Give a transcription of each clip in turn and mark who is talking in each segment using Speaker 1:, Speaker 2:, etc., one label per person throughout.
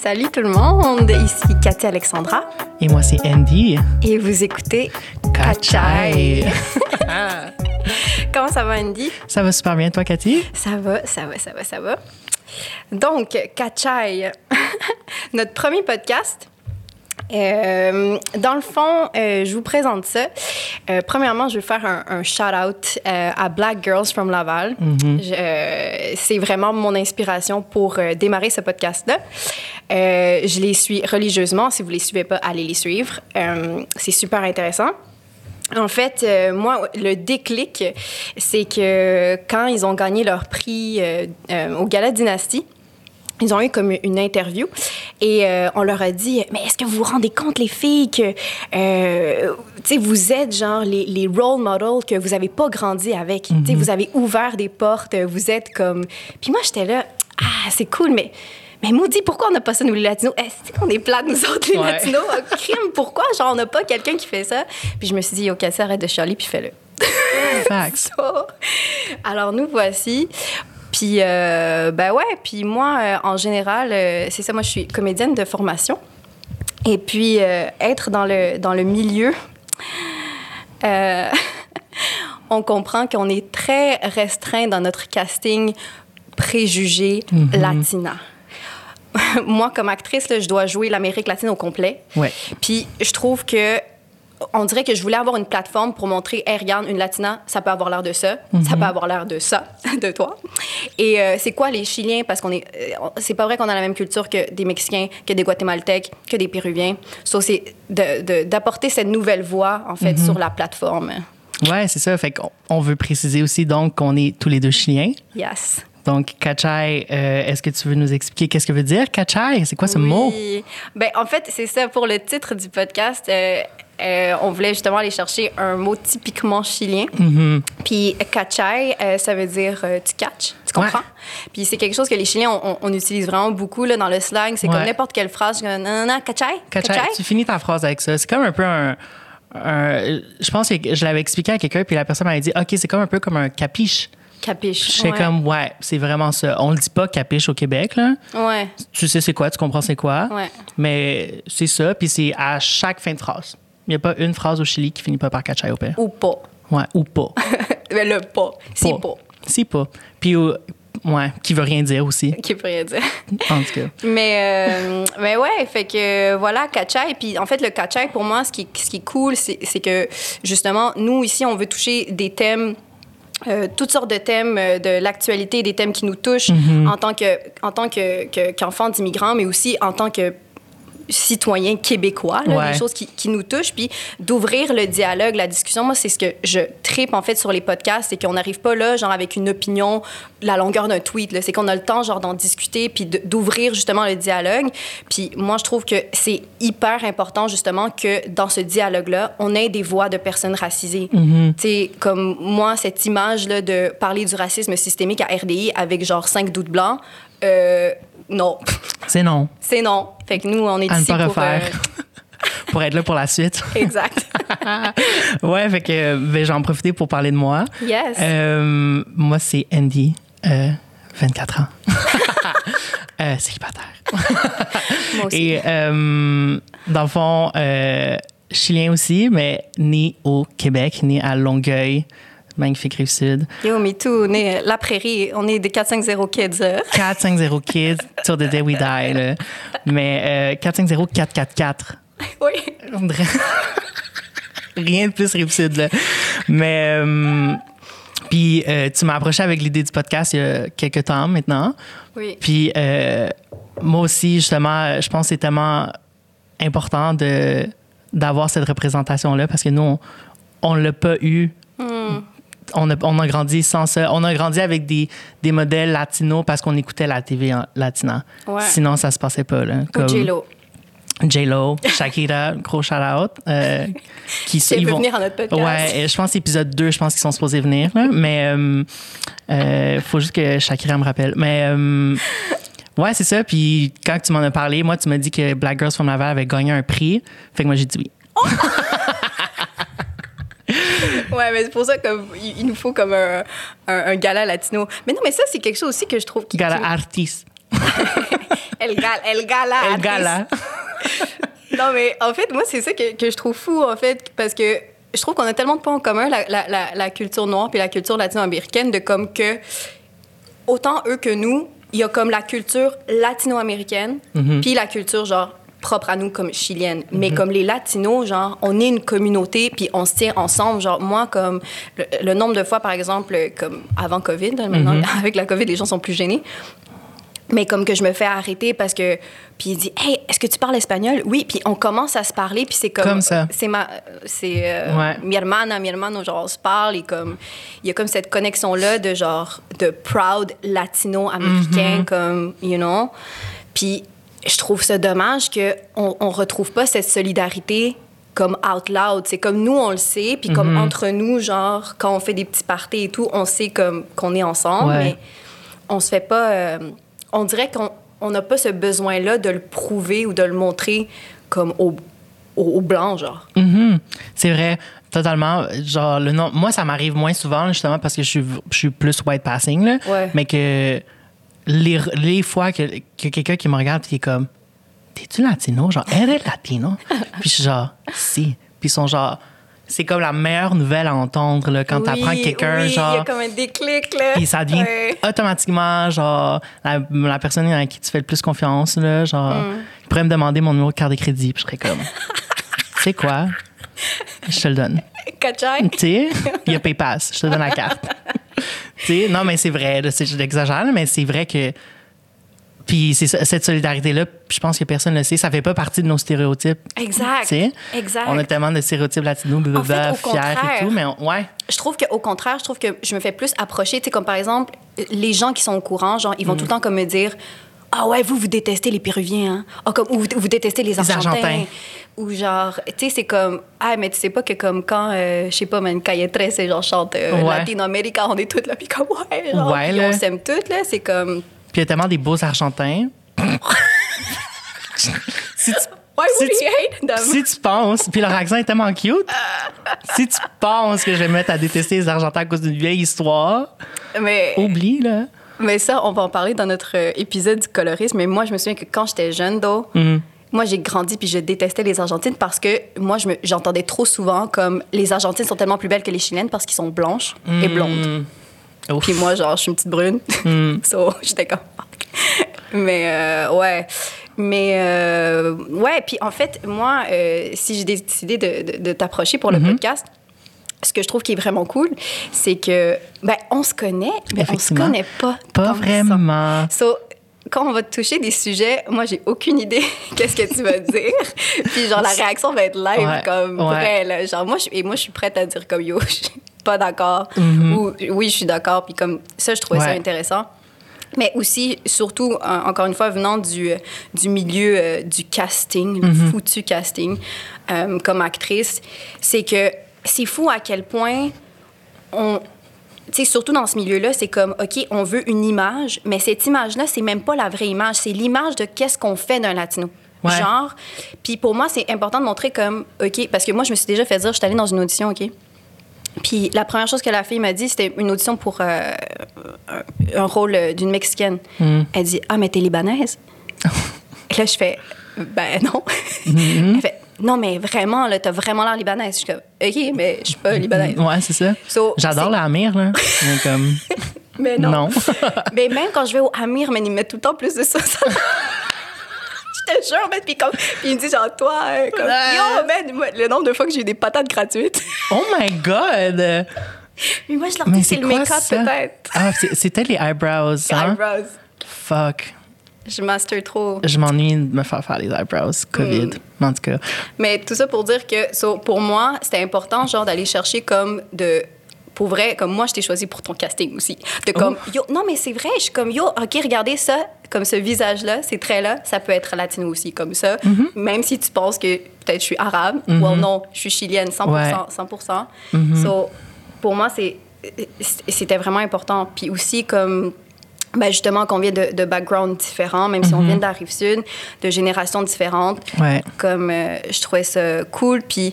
Speaker 1: Salut tout le monde, ici Cathy Alexandra.
Speaker 2: Et moi, c'est Andy.
Speaker 1: Et vous écoutez
Speaker 2: Kachai.
Speaker 1: Comment ça va, Andy?
Speaker 2: Ça va super bien, toi, Cathy?
Speaker 1: Ça va, ça va, ça va, ça va. Donc, Kachai, notre premier podcast. Euh, dans le fond, euh, je vous présente ça. Euh, premièrement, je vais faire un, un shout-out à Black Girls from Laval. Euh, C'est vraiment mon inspiration pour démarrer ce podcast-là. Je les suis religieusement. Si vous les suivez pas, allez les suivre. C'est super intéressant. En fait, euh, moi, le déclic, c'est que quand ils ont gagné leur prix euh, euh, au Gala Dynastie, ils ont eu comme une interview et euh, on leur a dit mais est-ce que vous vous rendez compte les filles que euh, tu sais vous êtes genre les, les role models que vous avez pas grandi avec tu sais vous avez ouvert des portes vous êtes comme puis moi j'étais là ah c'est cool mais mais maudit, pourquoi on n'a pas ça, nous, les Latinos? Est-ce qu'on est plates, nous autres, les
Speaker 2: Ouais.
Speaker 1: Latinos? Crime, pourquoi? Genre, on n'a pas quelqu'un qui fait ça? Puis je me suis dit, OK, ça arrête de chialer, puis fais-le.
Speaker 2: Facts.
Speaker 1: Alors, nous voici. Puis, euh, ben ouais, puis moi, euh, en général, euh, c'est ça, moi, je suis comédienne de formation. Et puis, euh, être dans le, dans le milieu, on comprend qu'on est très restreint dans notre casting préjugé latina. moi, comme actrice, là, je dois jouer l'Amérique latine au complet.
Speaker 2: Ouais.
Speaker 1: Puis je trouve que on dirait que je voulais avoir une plateforme pour montrer, hey, regarde, une latina, ça peut avoir l'air de ça, ça peut avoir l'air de ça, de toi. Et euh, c'est quoi les Chiliens? Parce qu'on est, euh, c'est pas vrai qu'on a la même culture que des Mexicains, que des Guatémaltèques, que des Péruviens. So, c'est d'apporter cette nouvelle voix en fait sur la plateforme.
Speaker 2: Ouais, c'est ça. Fait qu'on on veut préciser aussi donc qu'on est tous les deux chiliens.
Speaker 1: Yes.
Speaker 2: Donc, Kachai, euh, est-ce que tu veux nous expliquer qu'est-ce que veut dire Kachai? C'est quoi ce mot?
Speaker 1: Oui. Ben, en fait, c'est ça. Pour le titre du podcast, euh, euh, on voulait justement aller chercher un mot typiquement chilien.
Speaker 2: Mm-hmm.
Speaker 1: Puis cachai, euh, ça veut dire euh, tu catches, tu comprends?
Speaker 2: Ouais.
Speaker 1: Puis c'est quelque chose que les Chiliens, on, on- on utilise vraiment beaucoup là, dans le slang. C'est comme n'importe quelle phrase. comme, Non, non, non, cachai,
Speaker 2: Kachai,
Speaker 1: cachai.
Speaker 2: tu finis ta phrase avec ça. C'est comme un peu un. un- je pense que je l'avais expliqué à quelqu'un, puis la personne m'avait dit OK, c'est comme un peu comme un capiche.
Speaker 1: Capiche.
Speaker 2: Je
Speaker 1: ouais.
Speaker 2: comme, ouais, c'est vraiment ça. On le dit pas capiche au Québec, là.
Speaker 1: Ouais.
Speaker 2: Tu sais c'est quoi, tu comprends c'est quoi.
Speaker 1: Ouais.
Speaker 2: Mais c'est ça, puis c'est à chaque fin de phrase. Il n'y a pas une phrase au Chili qui finit pas par pire.
Speaker 1: Ou pas.
Speaker 2: Ouais, ou pas.
Speaker 1: Mais le pas. C'est pas.
Speaker 2: C'est pas. Puis, euh, ouais, qui veut rien dire aussi,
Speaker 1: Qui peut rien dire.
Speaker 2: en tout cas.
Speaker 1: Mais, euh, mais ouais, fait que voilà, Kachai. Puis en fait, le Kachai, pour moi, ce qui, est- ce qui est cool, c'est que justement, nous, ici, on veut toucher des thèmes. euh, toutes sortes de thèmes euh, de l'actualité, des thèmes qui nous touchent en tant que en tant que que- qu'enfants d'immigrants, mais aussi en tant que citoyens québécois, là,
Speaker 2: Ouais.
Speaker 1: des choses qui, qui nous touchent, puis d'ouvrir le dialogue, la discussion. Moi, c'est ce que je tripe en fait sur les podcasts, c'est qu'on n'arrive pas là, genre avec une opinion, la longueur d'un tweet. là. C'est qu'on a le temps, genre, d'en discuter, puis d'ouvrir justement le dialogue. Puis moi, je trouve que c'est hyper important justement que dans ce dialogue-là, on ait des voix de personnes racisées. Tu sais, comme moi, cette image là de parler du racisme systémique à RDI avec genre cinq doutes blancs. Euh, non,
Speaker 2: C'est non.
Speaker 1: c'est non. Fait que nous, on est
Speaker 2: À ne
Speaker 1: ici
Speaker 2: pas
Speaker 1: pour...
Speaker 2: refaire.
Speaker 1: euh,
Speaker 2: pour être là pour la suite.
Speaker 1: exact.
Speaker 2: ouais, fait que euh, ben, j'en profiter pour parler de moi.
Speaker 1: Yes.
Speaker 2: Euh, moi, c'est Andy, euh, 24 ans. euh, célibataire.
Speaker 1: Moi aussi.
Speaker 2: Et dans le fond, chilien aussi, mais né au Québec, né à Longueuil, magnifique rive sud.
Speaker 1: Yo, me too. On est la prairie. On est des 450 kids. euh.
Speaker 2: 450 kids till the day we die. Là. Mais euh, 450 444.
Speaker 1: Oui.
Speaker 2: Rien de plus rive sud, là. Mais. euh, puis, euh, tu m'as approché avec l'idée du podcast il y a quelques temps maintenant.
Speaker 1: Oui.
Speaker 2: Puis, euh, moi aussi, justement, je pense que c'est tellement important de, d'avoir cette représentation-là parce que nous, on, on l'a pas eu. On, a, on a grandi sans ça. On a grandi avec des, des modèles latinos parce qu'on écoutait la TV en- latina.
Speaker 1: Ouais.
Speaker 2: Sinon, ça se passait pas. Là,
Speaker 1: Ou J-Lo.
Speaker 2: J-Lo, Shakira, gros shout-out. Euh, qui
Speaker 1: Elle veut venir à notre podcast.
Speaker 2: Ouais, euh, je pense épisode 2, je pense qu'ils sont supposés venir. là. mais il euh, faut juste que Shakira me rappelle. Mais euh, ouais, c'est ça. Puis quand tu m'en as parlé, moi, tu m'as dit que Black Girls from Laval avait gagné un prix. Fait que moi, j'ai dit oui.
Speaker 1: Ouais, mais c'est pour ça qu'il il nous faut comme un, un, un gala latino. Mais non, mais ça, c'est quelque chose aussi que je trouve qui.
Speaker 2: Gala artiste.
Speaker 1: El, gal, el gala.
Speaker 2: El
Speaker 1: artiste.
Speaker 2: gala.
Speaker 1: Non, mais en fait, moi, c'est ça que, que je trouve fou, en fait, parce que je trouve qu'on a tellement de points en commun, la, la, la, la culture noire puis la culture latino-américaine, de comme que, autant eux que nous, il y a comme la culture latino-américaine, puis la culture, genre, propre à nous comme chilienne. Mais comme les latinos, genre, on est une communauté, puis on se tient ensemble. Genre, moi, comme, le, le nombre de fois, par exemple, comme avant COVID, là, maintenant, avec la COVID, les gens sont plus gênés. Mais comme que je me fais arrêter parce que. Puis il dit Hey, est-ce que tu parles espagnol? Oui. Puis on commence à se parler. Puis c'est comme.
Speaker 2: Comme ça.
Speaker 1: C'est ma. C'est. Euh,
Speaker 2: Ouais.
Speaker 1: Mi hermana, mi hermano, genre, on se parle. Et comme. Il y a comme cette connexion-là de genre. De proud latino-américain, comme. You know. Puis je trouve ça dommage qu'on on retrouve pas cette solidarité comme out loud. C'est comme nous, on le sait. Puis comme entre nous, genre, quand on fait des petits parties et tout, on sait comme qu'on est ensemble.
Speaker 2: Ouais.
Speaker 1: Mais on se fait pas. euh, on dirait qu'on on n'a pas ce besoin-là de le prouver ou de le montrer comme au, au, au blanc, genre.
Speaker 2: Mhm. C'est vrai, totalement. Genre, le nom, moi, ça m'arrive moins souvent, justement, parce que je suis, je suis plus white passing, là.
Speaker 1: Ouais.
Speaker 2: Mais que les, les fois que, que quelqu'un qui me regarde et qui est comme, t'es-tu latino? Genre, elle est latino? puis je suis genre, si. Puis ils sont genre, c'est comme la meilleure nouvelle à entendre, là, quand
Speaker 1: Oui,
Speaker 2: t'apprends quelqu'un,
Speaker 1: oui, Il y
Speaker 2: genre.
Speaker 1: a comme un déclic, là.
Speaker 2: Puis ça devient
Speaker 1: Ouais.
Speaker 2: automatiquement, genre, la, la personne à qui tu fais le plus confiance, là, genre,
Speaker 1: Mm.
Speaker 2: il pourrait me demander mon numéro de carte de crédit, puis je serais comme, c'est quoi? Je te le donne. Tu sais, il y a PayPass, je te donne la carte. non, mais c'est vrai, là, là, mais c'est vrai que. Puis cette solidarité-là, je pense que personne ne le sait, ça fait pas partie de nos stéréotypes.
Speaker 1: Exact. Exact.
Speaker 2: on a tellement de stéréotypes latinos,
Speaker 1: En fait,
Speaker 2: blablabla,
Speaker 1: au
Speaker 2: fiers et tout, mais on- ouais.
Speaker 1: Je trouve qu'au contraire, je trouve que je me fais plus approcher. Tu sais, comme par exemple, les gens qui sont au courant, genre, ils
Speaker 2: Mm.
Speaker 1: vont tout le temps comme me dire Ah ouais, vous, vous détestez les Péruviens, hein? Ah, comme, ou vous, vous détestez les Argentins.
Speaker 2: Argentins.
Speaker 1: Ou genre, tu sais, c'est comme Ah, mais tu sais pas que comme quand, euh, je sais pas, man, 13, c'est genre, chante euh,
Speaker 2: Ouais.
Speaker 1: Latino-América, on est toutes là, puis comme, ouais, genre,
Speaker 2: Ouais, là.
Speaker 1: on s'aime toutes, là. C'est comme.
Speaker 2: Puis il y a tellement des beaux Argentins. si, tu,
Speaker 1: Why
Speaker 2: si, tu,
Speaker 1: hate them?
Speaker 2: si tu penses, puis leur accent est tellement cute, si tu penses que je vais me mettre à détester les Argentins à cause d'une vieille histoire,
Speaker 1: Mais.
Speaker 2: oublie, là.
Speaker 1: Mais ça, on va en parler dans notre euh, épisode du colorisme. Mais moi, je me souviens que quand j'étais jeune, d'eau,
Speaker 2: Mhm.
Speaker 1: moi, j'ai grandi puis je détestais les Argentines parce que moi, je j'entendais trop souvent comme les Argentines sont tellement plus belles que les Chiliennes parce qu'ils sont blanches et blondes.
Speaker 2: Mm. Ouf.
Speaker 1: Puis moi, genre, je suis une petite brune.
Speaker 2: Mm.
Speaker 1: so, j'étais comme. Mais euh, ouais. Mais euh, ouais, puis en fait, moi, euh, si j'ai décidé de, de- de t'approcher pour le podcast, ce que je trouve qui est vraiment cool, c'est que, ben, on se connaît, mais on se connaît pas.
Speaker 2: Pas vraiment.
Speaker 1: So, quand on va te toucher des sujets, moi, j'ai aucune idée qu'est-ce que tu vas dire. Puis, genre, la réaction va être live,
Speaker 2: Ouais,
Speaker 1: comme
Speaker 2: ouais.
Speaker 1: Là. Genre, moi, je, et moi, je suis prête à dire comme yo, je suis pas d'accord. Ou oui, je suis d'accord. Puis, comme ça, je trouvais ça
Speaker 2: Mm-hmm.
Speaker 1: Intéressant. Mais aussi, surtout, euh, encore une fois, venant du, du milieu euh, du casting, le
Speaker 2: Mm-hmm.
Speaker 1: foutu casting, euh, comme actrice, c'est que c'est fou à quel point on. Tu sais, surtout dans ce milieu-là, c'est comme, OK, on veut une image, mais cette image-là, c'est même pas la vraie image, c'est l'image de qu'est-ce qu'on fait d'un latino.
Speaker 2: Ouais.
Speaker 1: Genre. Puis pour moi, c'est important de montrer comme, OK, parce que moi, je me suis déjà fait dire, je suis allée dans une audition, OK? Puis la première chose que la fille m'a dit, c'était une audition pour euh, un, rôle euh, d'une Mexicaine. Elle dit Ah, mais t'es libanaise? Et là, je fais Ben non. Elle fait Non, mais vraiment, là, t'as vraiment l'air libanaise. Je suis comme OK, mais je suis pas libanaise.
Speaker 2: Ouais, c'est ça.
Speaker 1: So,
Speaker 2: J'adore
Speaker 1: c'est-
Speaker 2: la Amir, là. Mais comme,
Speaker 1: Mais non.
Speaker 2: non.
Speaker 1: mais même quand je vais au Amir, man, ils me mettent tout le temps plus de ça. ça- Je te jure, man. Puis, comme, puis il me dit genre, toi, hein, comme, yo, man, le nombre de fois que j'ai eu des patates gratuites.
Speaker 2: oh my God!
Speaker 1: mais moi, je leur
Speaker 2: Mais
Speaker 1: dis, c'est le make-up, peut-être.
Speaker 2: Ah, c'était les eyebrows, hein?
Speaker 1: Eyebrows.
Speaker 2: Fuck.
Speaker 1: Je master trop.
Speaker 2: Je m'ennuie de me faire faire les eyebrows. COVID.
Speaker 1: Mm.
Speaker 2: Mais En tout cas.
Speaker 1: Mais tout ça pour dire que, so, pour moi, c'était important, genre, d'aller chercher comme de. Pour vrai, comme moi, je t'ai choisi pour ton casting aussi. De comme, yo, non, mais c'est vrai, je suis comme, yo, OK, regardez ça, comme ce visage-là, ces traits-là, ça peut être latino aussi, comme ça. Même si tu penses que peut-être je suis arabe, well, non, je suis chilienne, 100%.
Speaker 2: Ouais.
Speaker 1: 100%. So, pour moi, c'est, c'était vraiment important. Puis aussi, comme, ben justement, qu'on vient de, de backgrounds différents, même si on vient de la rive sud, de générations différentes
Speaker 2: Ouais.
Speaker 1: comme euh, je trouvais ça cool puis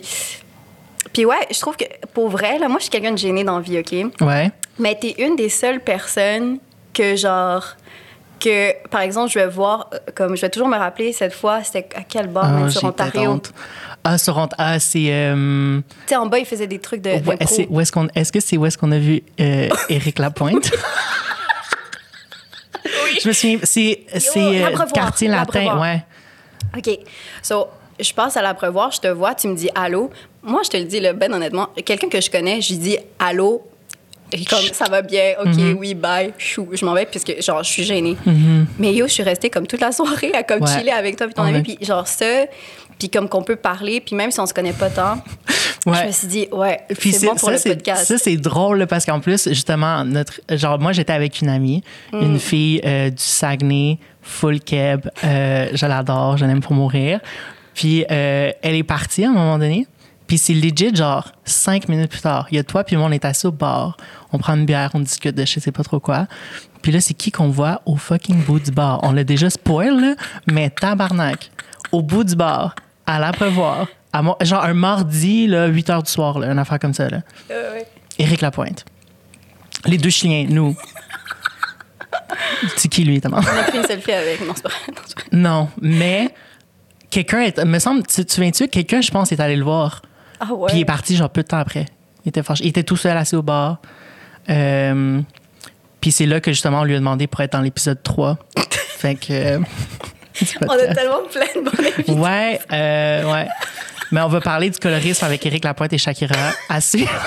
Speaker 1: puis ouais je trouve que pour vrai là moi je suis quelqu'un de gêné dans la vie ok?
Speaker 2: Ouais.
Speaker 1: mais t'es une des seules personnes que genre que, par exemple, je vais voir, euh, comme je vais toujours me rappeler, cette fois, c'était à quel bar,
Speaker 2: Ah,
Speaker 1: même sur Ontario?
Speaker 2: Ah, sur Ont- Ah, c'est. euh,
Speaker 1: Tu sais, en bas, ils faisaient des trucs de.
Speaker 2: ouais, est-ce qu'on- est-ce que c'est où est-ce qu'on a vu euh, Éric Lapointe? Je me souviens, c'est c'est, euh, quartier latin, ouais.
Speaker 1: OK. So, je passe à l'abreuvoir, je te vois, tu me dis allô. Moi, je te le dis, là, ben honnêtement, quelqu'un que je connais, je lui dis allô. Et comme ça va bien, OK,
Speaker 2: Mm-hmm.
Speaker 1: oui, bye. Chou, je m'en vais puisque, genre, je suis gênée. Mais yo, je suis restée comme toute la soirée à comme
Speaker 2: Ouais.
Speaker 1: chiller avec toi puis ton
Speaker 2: On
Speaker 1: ami. Puis genre ça, puis comme qu'on peut parler, puis même si on se connaît pas tant, je
Speaker 2: Ouais.
Speaker 1: me suis dit, ouais, c'est bon pour le podcast.
Speaker 2: Ça, c'est drôle parce qu'en plus, justement, notre, genre, moi, j'étais avec une amie,
Speaker 1: Mm.
Speaker 2: une fille euh, du Saguenay, full keb. euh, je l'adore, je l'aime pour mourir. Puis euh, elle est partie à un moment donné. Puis c'est legit, genre, cinq minutes plus tard. Il y a toi, puis moi, on est assis au bar. On prend une bière, on discute de je sais pas trop quoi. Puis là, c'est qui qu'on voit au fucking bout du bar? On l'a déjà spoil, là, mais tabarnak. Au bout du bar, à l'après-voir, à mon- genre un mardi, là, 8 h du soir, là, une affaire comme ça. Là.
Speaker 1: Euh, ouais.
Speaker 2: Éric Lapointe. Les deux chiens, nous. C'est qui, lui, Thomas?
Speaker 1: On a pris une selfie avec. Non, c'est pas. Non, c'est pas vrai.
Speaker 2: Non, mais quelqu'un, est- me semble, tu, tu viens-tu, quelqu'un, je pense, est allé le voir.
Speaker 1: Ah ouais.
Speaker 2: Puis il est parti, genre, peu de temps après. Il était fâché. Il était tout seul assis au bar. Euh, puis c'est là que, justement, on lui a demandé pour être dans l'épisode 3. fait que.
Speaker 1: On a tellement plein de bonnes invités.
Speaker 2: Ouais, euh, ouais. Mais on va parler du colorisme avec Éric Lapointe et Shakira. Assez.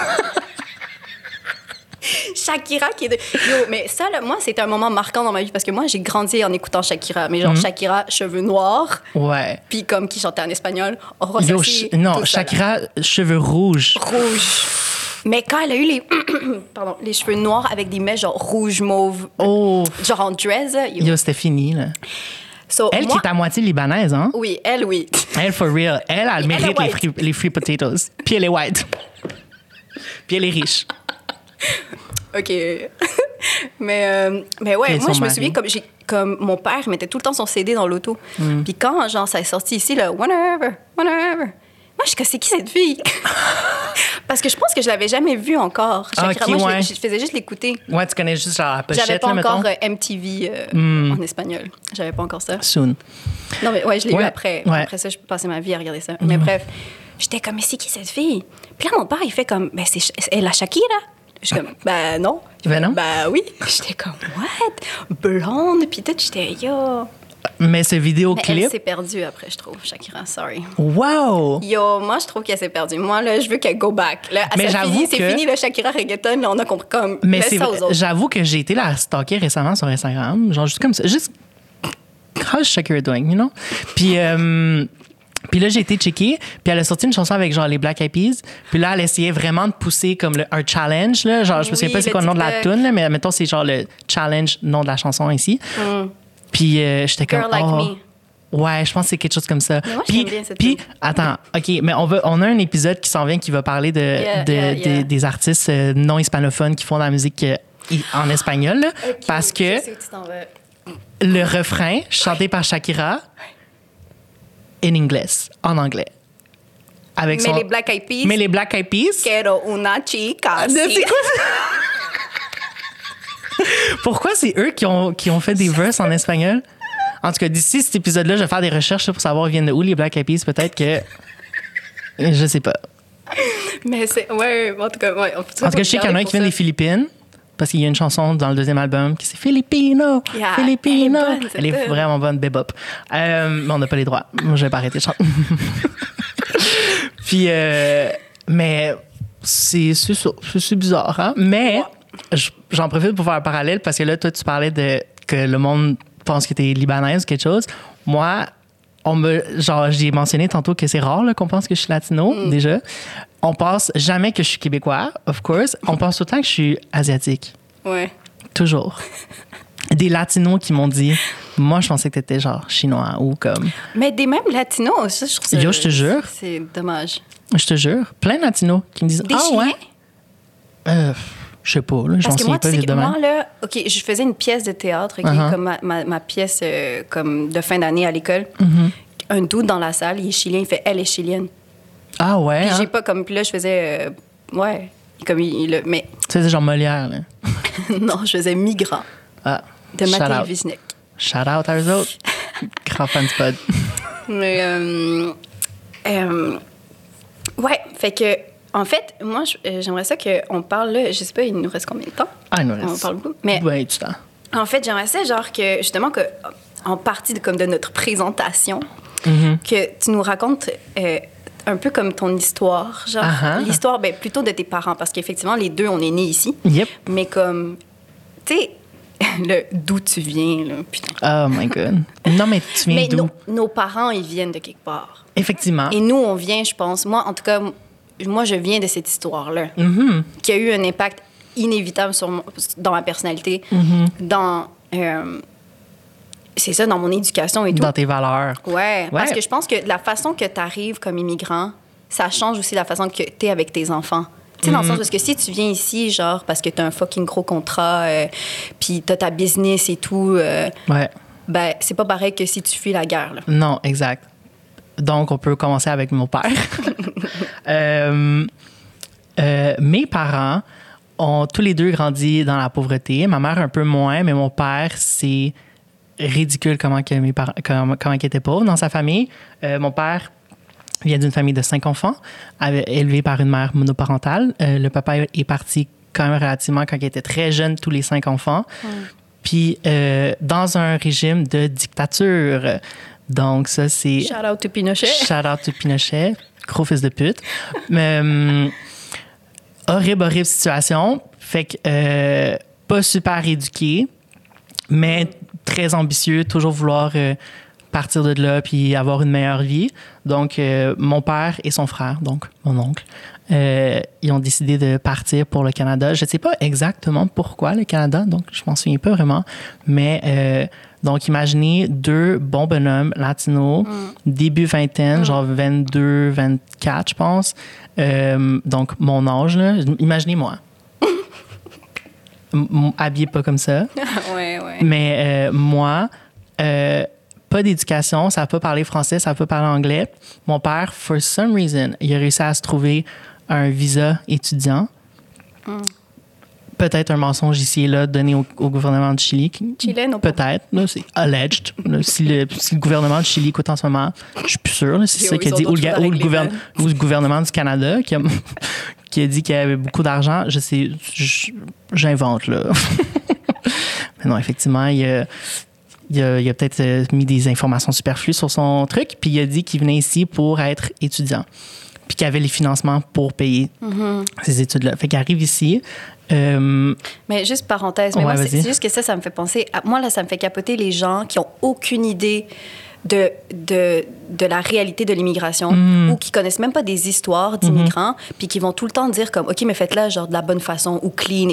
Speaker 1: Shakira qui est de... Yo, mais ça, là, moi, c'était un moment marquant dans ma vie parce que moi, j'ai grandi en écoutant Shakira. Mais genre, Shakira, cheveux noirs,
Speaker 2: Ouais.
Speaker 1: puis comme qui chantait en espagnol,
Speaker 2: Yo, ch- non,
Speaker 1: ça.
Speaker 2: Shakira, cheveux rouges.
Speaker 1: Rouge. Mais quand elle a eu les, pardon, les cheveux noirs avec des mèches genre rouge, mauve,
Speaker 2: Oh,
Speaker 1: genre en dress, yo.
Speaker 2: yo, c'était fini, là.
Speaker 1: So,
Speaker 2: Elle
Speaker 1: moi-
Speaker 2: qui est à moitié libanaise, hein?
Speaker 1: Oui, elle, oui.
Speaker 2: Elle, for real. Elle, elle, mérite les free, les free potatoes. Puis elle est white. Puis elle est riche.
Speaker 1: OK. mais, euh, mais ouais, moi, je me souviens comme, j'ai, comme mon père mettait tout le temps son CD dans l'auto.
Speaker 2: Mm.
Speaker 1: Puis quand, genre, ça est sorti ici, là, whenever, whenever. Moi, je suis c'est qui cette fille? Parce que je pense que je l'avais jamais vue encore.
Speaker 2: Ah,
Speaker 1: Shakira. moi, je,
Speaker 2: ouais.
Speaker 1: l'ai- je faisais juste l'écouter.
Speaker 2: Ouais, tu connais juste genre, la pochette,
Speaker 1: J'avais pas
Speaker 2: là,
Speaker 1: encore
Speaker 2: mettons.
Speaker 1: Euh, MTV euh, en espagnol. J'avais pas encore ça.
Speaker 2: Soon.
Speaker 1: Non, mais ouais, je l'ai
Speaker 2: Ouais,
Speaker 1: eu après.
Speaker 2: ouais.
Speaker 1: Après ça, je passais ma vie à regarder ça. Mais bref, j'étais comme, mais c'est qui cette fille? Puis là, mon père, il fait comme, ben, c'est c'est la Shakira. Je suis comme, ben non.
Speaker 2: Ben non.
Speaker 1: Ben oui. J'étais comme, what? Blonde, puis tout, j'étais, yo.
Speaker 2: Mais ce
Speaker 1: Mais elle
Speaker 2: vidéoclip.
Speaker 1: s'est perdue après, je trouve, Shakira, sorry.
Speaker 2: Wow!
Speaker 1: Yo, moi, je trouve qu'elle s'est perdue. Moi, là, je veux qu'elle go back. Là,
Speaker 2: Mais j'avoue
Speaker 1: fini, c'est
Speaker 2: que-
Speaker 1: fini, le Shakira reggaeton, là, on a compris comme,
Speaker 2: Mais c'est j'avoue que j'ai été la stalker récemment sur Instagram, genre juste comme ça, juste how's Shakira doing, you know? Puis euh, puis là j'ai été checker, puis elle a sorti une chanson avec genre les Black Eyed Peas, puis là elle essayait vraiment de pousser comme le- un challenge là, genre je me souviens
Speaker 1: Oui,
Speaker 2: pas c'est quoi le nom de la tune mais mettons c'est genre le challenge nom de la chanson ici. Puis euh, j'étais comme
Speaker 1: Mm. Girl Like
Speaker 2: oh.
Speaker 1: Me.
Speaker 2: Ouais, je pense que c'est quelque chose comme ça.
Speaker 1: Mais moi,
Speaker 2: puis,
Speaker 1: j'aime bien cette
Speaker 2: puis
Speaker 1: tune.
Speaker 2: attends, OK, mais on, va, on a un épisode qui s'en vient qui va parler de,
Speaker 1: Yeah,
Speaker 2: de-
Speaker 1: yeah,
Speaker 2: des-
Speaker 1: yeah.
Speaker 2: des artistes euh, non hispanophones qui font de la musique euh, en espagnol. là, parce que le refrain, chanté par Shakira, in anglais, en anglais. Avec
Speaker 1: Mais
Speaker 2: son-
Speaker 1: les Black Eyed Peas,
Speaker 2: Mais les Black Eyed Peas.
Speaker 1: quiero una chica. Así.
Speaker 2: c'est quoi ça? Pourquoi c'est eux qui ont, qui ont fait des verses en espagnol? En tout cas, d'ici cet épisode-là, je vais faire des recherches pour savoir ils viennent de où les Black Eyed Peas. Peut-être que. Je sais pas.
Speaker 1: Mais c'est. Ouais, en tout cas, ouais. En tout
Speaker 2: cas, je sais qu'il y en a un qui vient des Philippines. Parce qu'il y a une chanson dans le deuxième album qui c'est Filipino,
Speaker 1: Yeah,
Speaker 2: Filipino.
Speaker 1: elle est bonne, cette
Speaker 2: Elle est
Speaker 1: tune.
Speaker 2: vraiment bonne, bebop. Euh, mais on n'a pas les droits. Moi, je vais pas arrêter de chanter. Puis, euh, mais c'est c'est. C'est bizarre, hein? Mais j'en profite pour faire un parallèle parce que là, toi, tu parlais de que le monde pense que tu es libanaise ou quelque chose. Moi, on me, genre, j'ai mentionné tantôt que c'est rare qu'on pense que je suis latino,
Speaker 1: Mm.
Speaker 2: déjà. On pense jamais que je suis québécois, of course. On pense tout le temps que je suis asiatique.
Speaker 1: Ouais.
Speaker 2: Toujours. Des latinos qui m'ont dit, moi, je pensais que tu étais genre chinois ou comme.
Speaker 1: Mais des mêmes latinos, ça, je trouve ça.
Speaker 2: Yo, je te jure.
Speaker 1: C'est dommage.
Speaker 2: Je te jure, plein de latinos qui me disent,
Speaker 1: Des
Speaker 2: ah ouais? Euh, je sais pas, là,
Speaker 1: Parce que moi,
Speaker 2: pas
Speaker 1: tu sais que
Speaker 2: évidemment.
Speaker 1: moi, là, OK, je faisais une pièce de théâtre, OK,
Speaker 2: Uh-huh.
Speaker 1: comme ma, ma, ma pièce euh, comme de fin d'année à l'école.
Speaker 2: Mm-hmm.
Speaker 1: Un doute dans la salle, il est chilien, il fait Elle est chilienne.
Speaker 2: Ah ouais.
Speaker 1: Puis
Speaker 2: hein?
Speaker 1: j'ai pas comme. Puis là, je faisais. euh, ouais. Comme il. il- mais
Speaker 2: Tu sais, c'est genre Molière, là.
Speaker 1: non, je faisais Migrant
Speaker 2: Ah,
Speaker 1: de Mathieu. Wisnik.
Speaker 2: Shout out à eux autres. Grand fan pod.
Speaker 1: Mais, euh, euh, ouais, fait que, en fait, moi, euh, j'aimerais ça qu'on parle, là, je sais pas, il nous reste combien de temps?
Speaker 2: Ah, nous
Speaker 1: On
Speaker 2: reste.
Speaker 1: parle beaucoup. Mais
Speaker 2: Ouais, du temps.
Speaker 1: en fait, j'aimerais ça, genre, que, justement, que, en partie de, comme de notre présentation,
Speaker 2: Mm-hmm.
Speaker 1: que tu nous racontes euh, un peu comme ton histoire, genre,
Speaker 2: Ah ah.
Speaker 1: l'histoire, ben, plutôt de tes parents, parce qu'effectivement, les deux, on est nés ici.
Speaker 2: Yep.
Speaker 1: Mais comme, tu sais, le d'où tu viens, là, putain.
Speaker 2: Oh my God. Non, mais tu viens
Speaker 1: Mais
Speaker 2: d'où?
Speaker 1: nos, nos parents, ils viennent de quelque part.
Speaker 2: Effectivement.
Speaker 1: Et nous, on vient, je pense, moi, en tout cas, moi, je viens de cette histoire-là,
Speaker 2: Mhm.
Speaker 1: qui a eu un impact inévitable sur mon- dans ma personnalité,
Speaker 2: Mm-hmm.
Speaker 1: dans. euh, c'est ça, dans mon éducation et tout.
Speaker 2: Dans tes valeurs.
Speaker 1: Ouais, parce
Speaker 2: Ouais.
Speaker 1: que je pense que la façon que tu arrives comme immigrant, ça change aussi la façon que tu es avec tes enfants. Tu sais, dans le
Speaker 2: Mm-hmm.
Speaker 1: sens parce que si tu viens ici, genre, parce que tu as un fucking gros contrat, euh, puis tu as ta business et tout, euh,
Speaker 2: Ouais.
Speaker 1: ben, c'est pas pareil que si tu fuis la guerre, là.
Speaker 2: Non, exact. Donc, on peut commencer avec mon père. Euh, euh, mes parents ont tous les deux grandi dans la pauvreté. Ma mère un peu moins, mais mon père, c'est ridicule comment, que mes parents, comment, comment il était pauvre dans sa famille. Euh, mon père vient d'une famille de cinq enfants, élevé par une mère monoparentale. Le papa est parti quand même relativement quand il était très jeune, tous les cinq enfants. Puis euh, dans un régime de dictature. Donc ça, c'est...
Speaker 1: Shout out to Pinochet.
Speaker 2: Shout out to Pinochet, gros fils de pute. Mais, hum, horrible, horrible situation. Fait que euh, pas super éduqué, mais très ambitieux, toujours vouloir euh, partir de là puis avoir une meilleure vie. Donc, euh, mon père et son frère, donc mon oncle, euh, ils ont décidé de partir pour le Canada. Je ne sais pas exactement pourquoi le Canada, donc je m'en souviens pas vraiment. Mais euh, donc, imaginez deux bons bonhommes latinos, début vingtaine, genre 22, 24, je pense. Euh, donc, mon âge, là, imaginez-moi. Habillé pas comme ça.
Speaker 1: ouais, ouais.
Speaker 2: Mais euh, moi, euh, pas d'éducation, ça pas parler français, ça pas parler anglais. Mon père, for some reason, il a réussi à se trouver un visa étudiant. Peut-être un mensonge ici et là donné au, au gouvernement du Chili. Peut-être. C'est alleged. Là, si, le, si le gouvernement du Chili écoute en ce moment, je suis plus sûr. C'est ça qu'il dit. Ou le, ou gouverne- ou gouvernement du Canada qui a, qui a dit qu'il y avait beaucoup d'argent. Je sais, j'invente, là. Mais non, effectivement, il a, il a, il a peut-être euh, mis des informations superflues sur son truc, puis il a dit qu'il venait ici pour être étudiant, puis qu'il avait les financements pour payer
Speaker 1: Mm-hmm.
Speaker 2: ces études-là. Fait qu'il arrive ici. euh,
Speaker 1: Mais juste parenthèse, mais
Speaker 2: Ouais,
Speaker 1: moi, c'est juste que ça, ça me fait penser. à- moi, là, ça me fait capoter les gens qui ont aucune idée de, de, de la réalité de l'immigration
Speaker 2: Mm.
Speaker 1: ou qui connaissent même pas des histoires
Speaker 2: Mm-hmm.
Speaker 1: d'immigrants, puis qui vont tout le temps dire comme, OK, mais faites-la genre de la bonne façon ou clean.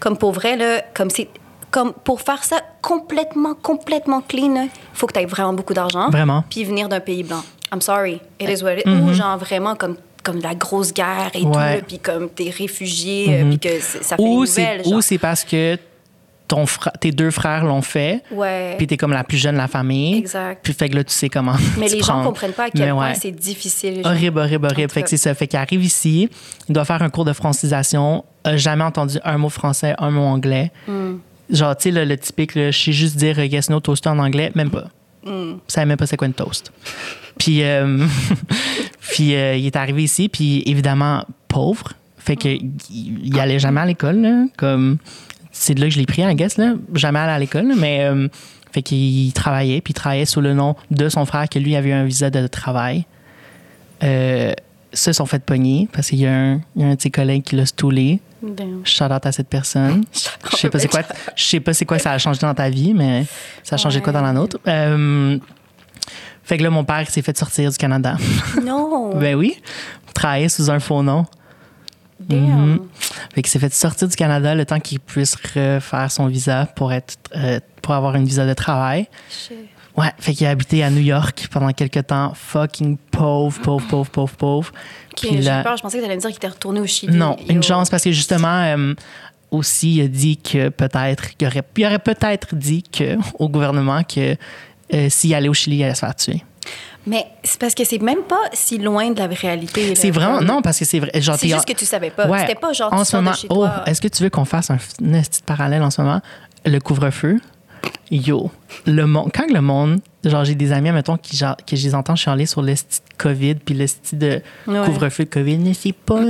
Speaker 1: Comme pour vrai, là, comme c'est. Comme pour faire ça complètement, complètement clean, il faut que tu aies vraiment beaucoup d'argent.
Speaker 2: Vraiment.
Speaker 1: Puis venir d'un pays blanc. I'm sorry. It is what it Ou genre vraiment comme, comme la grosse guerre et tout,
Speaker 2: Mm-hmm. Ouais.
Speaker 1: puis comme t'es réfugié, euh, puis que ça fait
Speaker 2: ou
Speaker 1: nouvelle.
Speaker 2: ou c'est parce que ton tes deux frères l'ont fait.
Speaker 1: Ouais.
Speaker 2: Puis t'es comme la plus jeune de la famille.
Speaker 1: Exact.
Speaker 2: Puis fait que là, tu sais comment.
Speaker 1: Mais les gens comprennent pas à quel
Speaker 2: Mais
Speaker 1: point
Speaker 2: ouais.
Speaker 1: c'est difficile.
Speaker 2: Horrible, horrible, horrible. Fait que c'est ça. Fait qu'il arrive ici, il doit faire un cours de francisation, a jamais entendu un mot français, un mot anglais.
Speaker 1: Hmm.
Speaker 2: Genre, tu sais, le, le typique, je sais juste dire euh, yes, no, toaster en anglais, même pas.
Speaker 1: Hmm.
Speaker 2: Je même pas c'est quoi une toast. Puis, euh, puis euh, il est arrivé ici, puis évidemment pauvre. Fait que il, allait jamais à l'école, comme c'est de là que je l'ai pris, I guess, là. Jamais allé à l'école, mais euh, fait qu'il travaillait, puis il travaillait sous le nom de son frère, que lui avait eu un visa de travail. Euh, se sont fait pogner parce qu'il y a un, il y a un de ses collègues qui l'a stoulé. Shout out à cette personne. Je sais pas c'est quoi, je sais pas c'est quoi ça a changé dans ta vie, mais ça a changé quoi dans la nôtre. Euh, fait que là, mon père s'est fait sortir du Canada.
Speaker 1: Non.
Speaker 2: ben oui, travailler sous un faux nom.
Speaker 1: Damn.
Speaker 2: Mhm. Fait qu'il s'est fait sortir du Canada le temps qu'il puisse refaire son visa pour être euh, pour avoir une visa de travail.
Speaker 1: Shit.
Speaker 2: Ouais, fait qu'il a habité à New York pendant quelques temps, fucking pauvre, pauvre, pauvre, pauvre, pauvre.
Speaker 1: Ok,
Speaker 2: Puis
Speaker 1: J'ai
Speaker 2: là-
Speaker 1: peur, je pensais que tu allais me dire qu'il était retourné au Chili.
Speaker 2: non, une chance parce que justement euh, aussi il a dit que peut-être il aurait, il aurait peut-être dit que au gouvernement que euh, s'il allait au Chili, il allait se faire tuer.
Speaker 1: Mais c'est parce que c'est même pas si loin de la réalité.
Speaker 2: C'est vraiment non parce que c'est vrai. Genre,
Speaker 1: C'est juste que tu savais pas.
Speaker 2: Ouais.
Speaker 1: C'était pas genre
Speaker 2: en
Speaker 1: tu
Speaker 2: ce moment.
Speaker 1: de chez
Speaker 2: oh, est-ce que tu veux qu'on fasse un petit parallèle en ce moment? Le couvre-feu. Yo, le monde, quand le monde, genre j'ai des amis, mettons, qui, genre, que je les entends chialer sur le COVID puis le de
Speaker 1: Ouais.
Speaker 2: couvre-feu de COVID, mais c'est pas,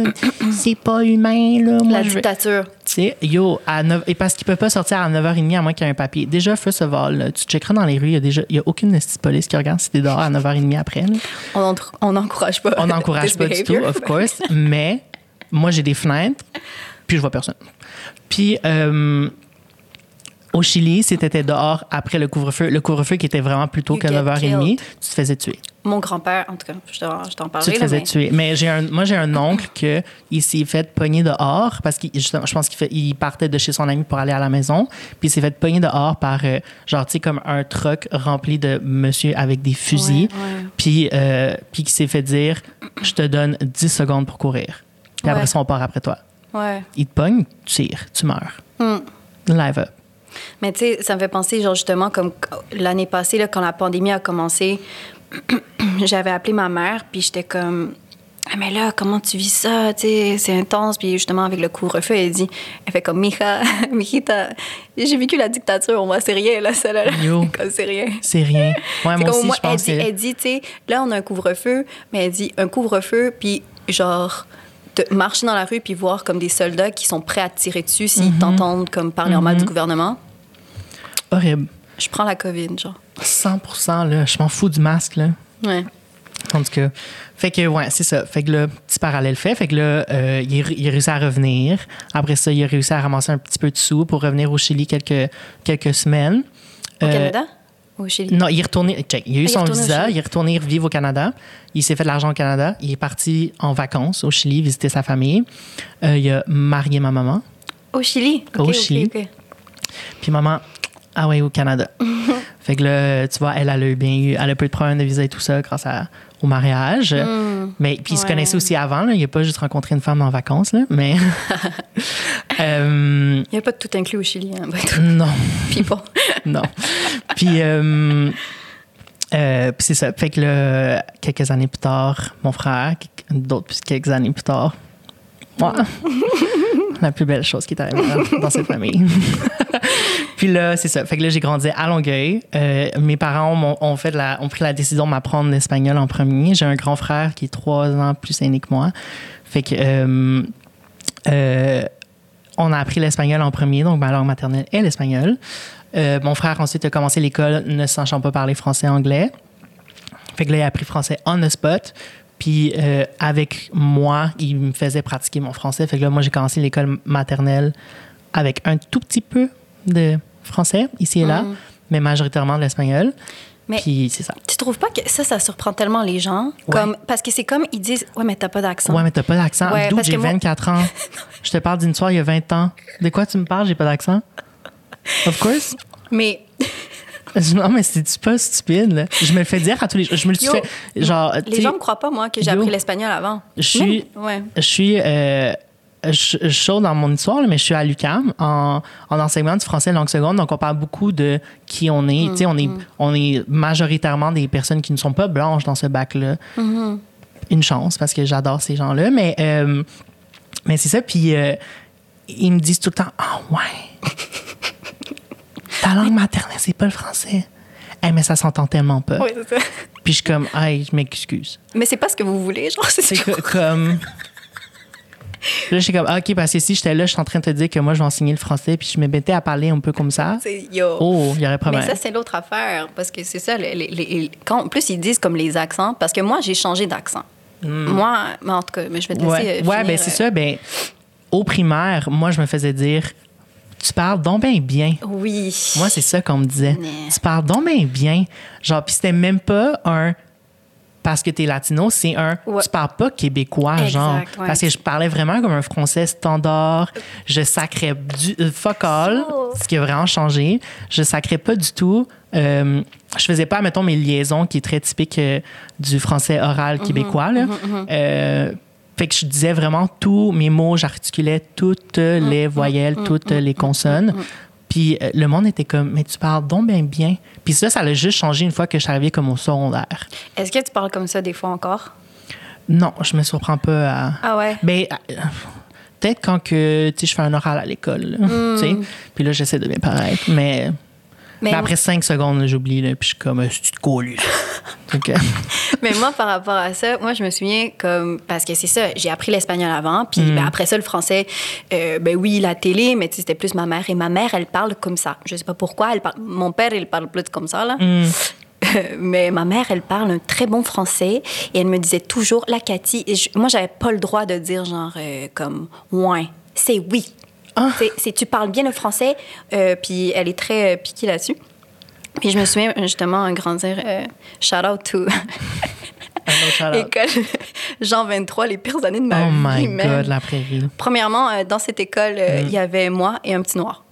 Speaker 2: c'est pas humain, là. Moi,
Speaker 1: La dictature.
Speaker 2: tu sais, yo, à 9, et parce qu'ils peuvent pas sortir à 9h30 à moins qu'il y ait un papier. Déjà, feu ce vol, là, tu checkeras dans les rues, il y a déjà, y a aucune police qui regarde si t'es dehors à 9h30 après, là.
Speaker 1: On n'encourage on n'encourage pas.
Speaker 2: On n'encourage pas du tout, of course. Mais moi, j'ai des fenêtres, puis je vois personne. Puis euh, au Chili, si t'étais dehors après le couvre-feu, le couvre-feu qui était vraiment plus tôt
Speaker 1: You
Speaker 2: que
Speaker 1: get
Speaker 2: 9h30,
Speaker 1: killed.
Speaker 2: tu te faisais tuer.
Speaker 1: Mon grand-père, en tout cas, je t'en, t'en
Speaker 2: Tu te faisais
Speaker 1: mais-
Speaker 2: tuer. Mais j'ai un, moi, j'ai un oncle que il s'est fait pogner dehors parce justement, je pense qu'il il partait de chez son ami pour aller à la maison. Puis il s'est fait pogner dehors par, euh, genre, tu sais, comme un truck rempli de monsieur avec des fusils.
Speaker 1: Ouais, ouais.
Speaker 2: Puis, euh, puis qui s'est fait dire, je te donne 10 secondes pour courir. Puis après ça, on part après toi.
Speaker 1: Ouais.
Speaker 2: Il te pogne, tu tires, tu meurs.
Speaker 1: Hmm.
Speaker 2: Live up.
Speaker 1: Mais tu sais, ça me fait penser, genre, justement, comme l'année passée, là, quand la pandémie a commencé, j'avais appelé ma mère, puis j'étais comme. Ah, mais là, comment tu vis ça? Tu sais, c'est intense. Puis justement, avec le couvre-feu, elle dit, elle fait comme, Mija, Mijita, j'ai vécu la dictature, moi, c'est rien, là, ça, là.
Speaker 2: Yo.
Speaker 1: comme c'est rien.
Speaker 2: C'est rien. Ouais, moi aussi,
Speaker 1: moi,
Speaker 2: je pense
Speaker 1: elle dit, elle dit, tu sais, là, on a un couvre-feu, mais elle dit un couvre-feu, puis genre, de marcher dans la rue, puis voir comme des soldats qui sont prêts à te tirer dessus s'ils
Speaker 2: Mhm.
Speaker 1: t'entendent comme parler en mal du gouvernement?
Speaker 2: Horrible.
Speaker 1: Je prends la COVID, genre.
Speaker 2: 100 là. Je m'en fous du masque, là.
Speaker 1: Ouais.
Speaker 2: En tout cas. Fait que, ouais, c'est ça. Fait que là, petit parallèle fait. Fait que là, euh, il, a- il a réussi à revenir. Après ça, il a réussi à ramasser un petit peu de sous pour revenir au Chili quelques, quelques semaines.
Speaker 1: Au
Speaker 2: Euh,
Speaker 1: Canada? Au Chili?
Speaker 2: Non, il est retourné. check, il a eu
Speaker 1: Ah,
Speaker 2: son visa, il est retourné vivre au Canada. Il s'est fait de l'argent au Canada. Il est parti en vacances au Chili visiter sa famille. Euh, il a marié ma maman.
Speaker 1: Au Chili?
Speaker 2: Au Chili. Puis maman, ah ouais, au Canada. fait que là, tu vois, elle, elle a eu bien eu, elle a pas eu de problème de visa et tout ça grâce à- au mariage. Mais puis ils se connaissaient aussi avant. Là. Il n'a pas juste rencontré une femme en vacances, là, mais. Euh,
Speaker 1: Il n'y a pas de tout inclus au Chili, hein, by the way.
Speaker 2: non,
Speaker 1: people.
Speaker 2: non. Puis, euh, euh, puis c'est ça. Fait que là, quelques années plus tard, mon frère, quelques- d'autres quelques années plus tard, moi, la plus belle chose qui est arrivée dans, dans cette famille. Puis là, c'est ça. Fait que là, j'ai grandi à Longueuil. Euh, mes parents ont, fait ont pris la décision de m'apprendre l'espagnol en premier. J'ai un grand frère qui est trois ans plus aîné que moi. Fait que euh, euh, on a appris l'espagnol en premier, donc ma langue maternelle est l'espagnol. Mon frère ensuite a commencé l'école ne sachant pas parler français anglais. Fait que là, il a appris français on the spot. Puis avec moi, il me faisait pratiquer mon français. Fait que là, moi, j'ai commencé l'école maternelle avec un tout petit peu de français, ici et là, mais majoritairement de l'espagnol.
Speaker 1: Mais-
Speaker 2: Puis c'est ça.
Speaker 1: Tu trouves pas que ça, ça surprend tellement les gens? Comme, parce que c'est comme, ils disent, ouais, mais t'as pas d'accent.
Speaker 2: Ouais, mais t'as pas d'accent.
Speaker 1: Ouais,
Speaker 2: D'où j'ai
Speaker 1: moi-
Speaker 2: 24 ans. Je te parle d'une histoire il y a 20 ans. De quoi tu me parles? J'ai pas d'accent? Of course.
Speaker 1: Mais
Speaker 2: Non, mais c'est pas stupide. là. Je me le fais dire à tous les jours. Je me le fait. Genre,
Speaker 1: les gens me croient pas, moi, que j'ai appris l'espagnol avant.
Speaker 2: je suis-
Speaker 1: Même- Ouais.
Speaker 2: je suis euh, je- chaud dans mon histoire, là, mais je suis à l'UCAM en, en enseignement du français langue seconde. Donc, on parle beaucoup de qui on est. Tu sais, on est, on est majoritairement des personnes qui ne sont pas blanches dans ce bac-là. Une chance, parce que j'adore ces gens-là. Mais, euh, mais c'est ça. Puis, euh, ils me disent tout le temps Ah, ouais. Ta langue maternelle, c'est pas le français. Eh, mais ça s'entend tellement pas.
Speaker 1: Oui, c'est ça.
Speaker 2: Puis, je suis comme Hey, je m'excuse.
Speaker 1: Mais c'est pas ce que vous voulez, genre, c'est
Speaker 2: comme. Là, je suis comme, ah, OK, parce que si j'étais là, je suis en train de te dire que moi, je vais enseigner le français, puis je me mettais à parler un peu comme ça.
Speaker 1: Yo.
Speaker 2: Oh, il y aurait
Speaker 1: Mais
Speaker 2: problème.
Speaker 1: ça, c'est l'autre affaire. Parce que c'est ça, les, les- les- quand, en plus, ils disent comme les accents. Parce que moi, j'ai changé d'accent. Moi, mais en tout cas, mais je vais te laisser.
Speaker 2: Hmm. ouais,
Speaker 1: euh,
Speaker 2: ouais
Speaker 1: finir,
Speaker 2: ben c'est
Speaker 1: euh.
Speaker 2: ça. Ben, au primaire, moi, je me faisais dire, tu parles donc bien bien.
Speaker 1: Oui.
Speaker 2: Moi, c'est ça qu'on me disait.
Speaker 1: Mais-
Speaker 2: Tu parles donc bien bien. Genre, puis c'était même pas un parce que t'es latino, c'est un
Speaker 1: Ouais.
Speaker 2: tu parles pas québécois,
Speaker 1: Exact,
Speaker 2: genre.
Speaker 1: ouais.
Speaker 2: Parce que je parlais vraiment comme un français standard. Je sacrais du euh, fuck all,
Speaker 1: Oh.
Speaker 2: ce qui a vraiment changé. Je sacrais pas du tout. Euh, je faisais pas, mettons, mes liaisons qui est très typique euh, du français oral
Speaker 1: Mm-hmm,
Speaker 2: québécois, là. Euh, fait que je disais vraiment tous mes mots, j'articulais toutes les voyelles, toutes les consonnes. Puis euh, le monde était comme, mais tu parles donc bien bien. Puis ça, ça l'a juste changé une fois que je suis arrivée comme au secondaire.
Speaker 1: Est-ce que tu parles comme ça des fois encore?
Speaker 2: Non, je me surprends pas à.
Speaker 1: Ah ouais?
Speaker 2: Ben, peut-être quand que, tu sais, je fais un oral à l'école, là,
Speaker 1: Mm.
Speaker 2: tu sais. Puis là, j'essaie de bien paraître. Mais Mais,
Speaker 1: Mais
Speaker 2: après cinq secondes, j'oublie, puis je suis comme, euh, c'est cool. OK.
Speaker 1: Mais moi, par rapport à ça, moi, je me souviens comme. Parce que c'est ça, j'ai appris l'espagnol avant, puis
Speaker 2: Mm.
Speaker 1: ben, après ça, le français, euh, ben oui, la télé, mais tu c'était plus ma mère. Et ma mère, elle parle comme ça. Je sais pas pourquoi. Elle parle... Mon père, il parle plus comme ça, là.
Speaker 2: Mm.
Speaker 1: Mais ma mère, elle parle un très bon français et elle me disait toujours, la Cathy, et je- moi, j'avais pas le droit de dire genre euh, comme ouais, c'est oui.
Speaker 2: Ah.
Speaker 1: C'est- tu parles bien le français, euh, puis elle est très euh, piquée là-dessus. Puis je me souviens justement grandir, euh, shout out to
Speaker 2: Un
Speaker 1: école Jean 23, les pires années de ma
Speaker 2: Oh
Speaker 1: vie.
Speaker 2: my
Speaker 1: man.
Speaker 2: God, la prairie.
Speaker 1: Premièrement, euh, dans cette école, euh, il y avait moi et un petit noir.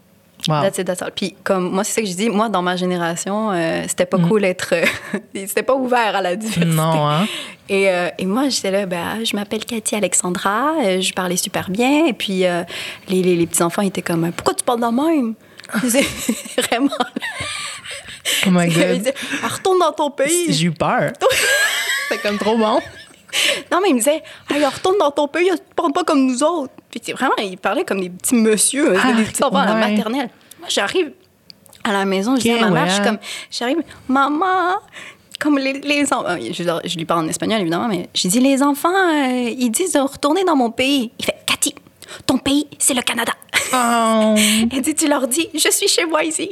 Speaker 2: Wow.
Speaker 1: That's it, that's all. Puis comme moi, c'est ça que je dis, moi, dans ma génération, euh, c'était
Speaker 2: Mm.
Speaker 1: pas cool d'être... c'était pas ouvert à la diversité.
Speaker 2: Non, hein?
Speaker 1: Et, euh, et moi, j'étais là, ben, je m'appelle Cathy Alexandra, euh, je parlais super bien. Et puis, euh, les, les, les petits-enfants étaient comme, pourquoi tu parles de même? C'est vraiment...
Speaker 2: Oh my
Speaker 1: Ils
Speaker 2: God.
Speaker 1: Ah, retourne dans ton pays.
Speaker 2: J'ai eu peur. C'est comme trop bon.
Speaker 1: Non, mais ils me disaient, hey, retourne dans ton pays, tu parles pas comme nous autres. Puis c'est vraiment, ils parlaient comme des petits monsieur,
Speaker 2: Ah,
Speaker 1: des petits enfants à la
Speaker 2: ouais.
Speaker 1: maternelle. Moi, j'arrive à la maison, je dis à ma mère,
Speaker 2: ouais.
Speaker 1: je suis comme, j'arrive, maman, comme les, les enfants, je, leur- je lui parle en espagnol évidemment, mais je dis, les enfants, euh, ils disent de retourner dans mon pays. Il fait, Cathy, ton pays, c'est le Canada.
Speaker 2: Oh.
Speaker 1: Elle dit, tu leur dis, je suis chez moi ici.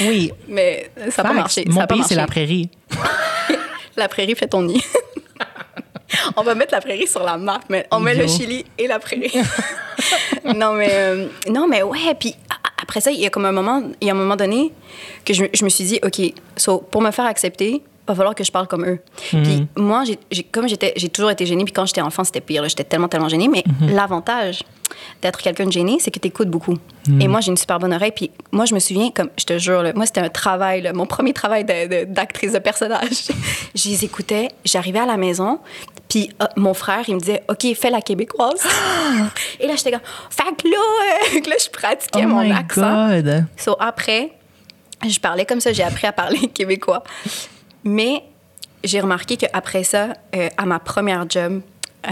Speaker 2: Oui.
Speaker 1: Mais ça n'a pas marché. ça
Speaker 2: Mon
Speaker 1: a
Speaker 2: pays, c'est la prairie.
Speaker 1: La prairie fait ton nid. On va mettre la prairie sur la map, mais on met le. Chili et la prairie. non, mais, euh, non, mais ouais. Puis après ça, il y a comme un moment, il y a un moment donné que je, me- je me suis dit, OK, so, pour me faire accepter, va falloir que je parle comme eux. Puis moi, j'ai- comme j'étais, j'ai toujours été gênée, puis quand j'étais enfant, c'était pire. J'étais tellement, tellement gênée. Mais l'avantage d'être quelqu'un de gêné, c'est que tu écoutes beaucoup. Et moi, j'ai une super bonne oreille. Puis moi, je me souviens, comme je te jure, là, moi, c'était un travail, là, mon premier travail de- de- d'actrice de, personnage. je les écoutais, j'arrivais à la maison, puis euh, mon frère, il me disait, OK, fais la québécoise. Et là, j'étais comme, fait que là, euh, que là, je pratiquais
Speaker 2: Oh
Speaker 1: mon
Speaker 2: my
Speaker 1: accent.
Speaker 2: God.
Speaker 1: So, après, je parlais comme ça, j'ai appris à parler québécois. Mais j'ai remarqué qu'après ça, euh, à ma première job, euh,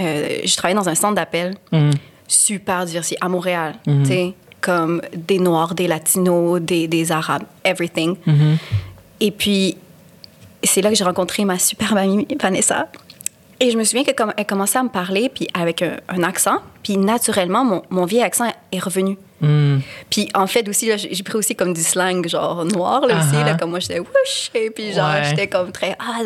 Speaker 1: euh, je travaillais dans un centre d'appel
Speaker 2: Mm.
Speaker 1: super diversifié à Montréal. Tu sais, comme des Noirs, des Latinos, des, des Arabes, everything. Et puis, c'est là que j'ai rencontré ma super amie Vanessa. Et je me souviens que comme elle commençait à me parler, puis avec un, un accent, puis naturellement, mon, mon vieil accent est revenu.
Speaker 2: Mm.
Speaker 1: Puis en fait aussi, là, j'ai pris aussi comme du slang genre noir, là aussi. Là, comme moi, j'étais whoosh. Et puis genre,
Speaker 2: Ouais.
Speaker 1: j'étais comme très. Ah,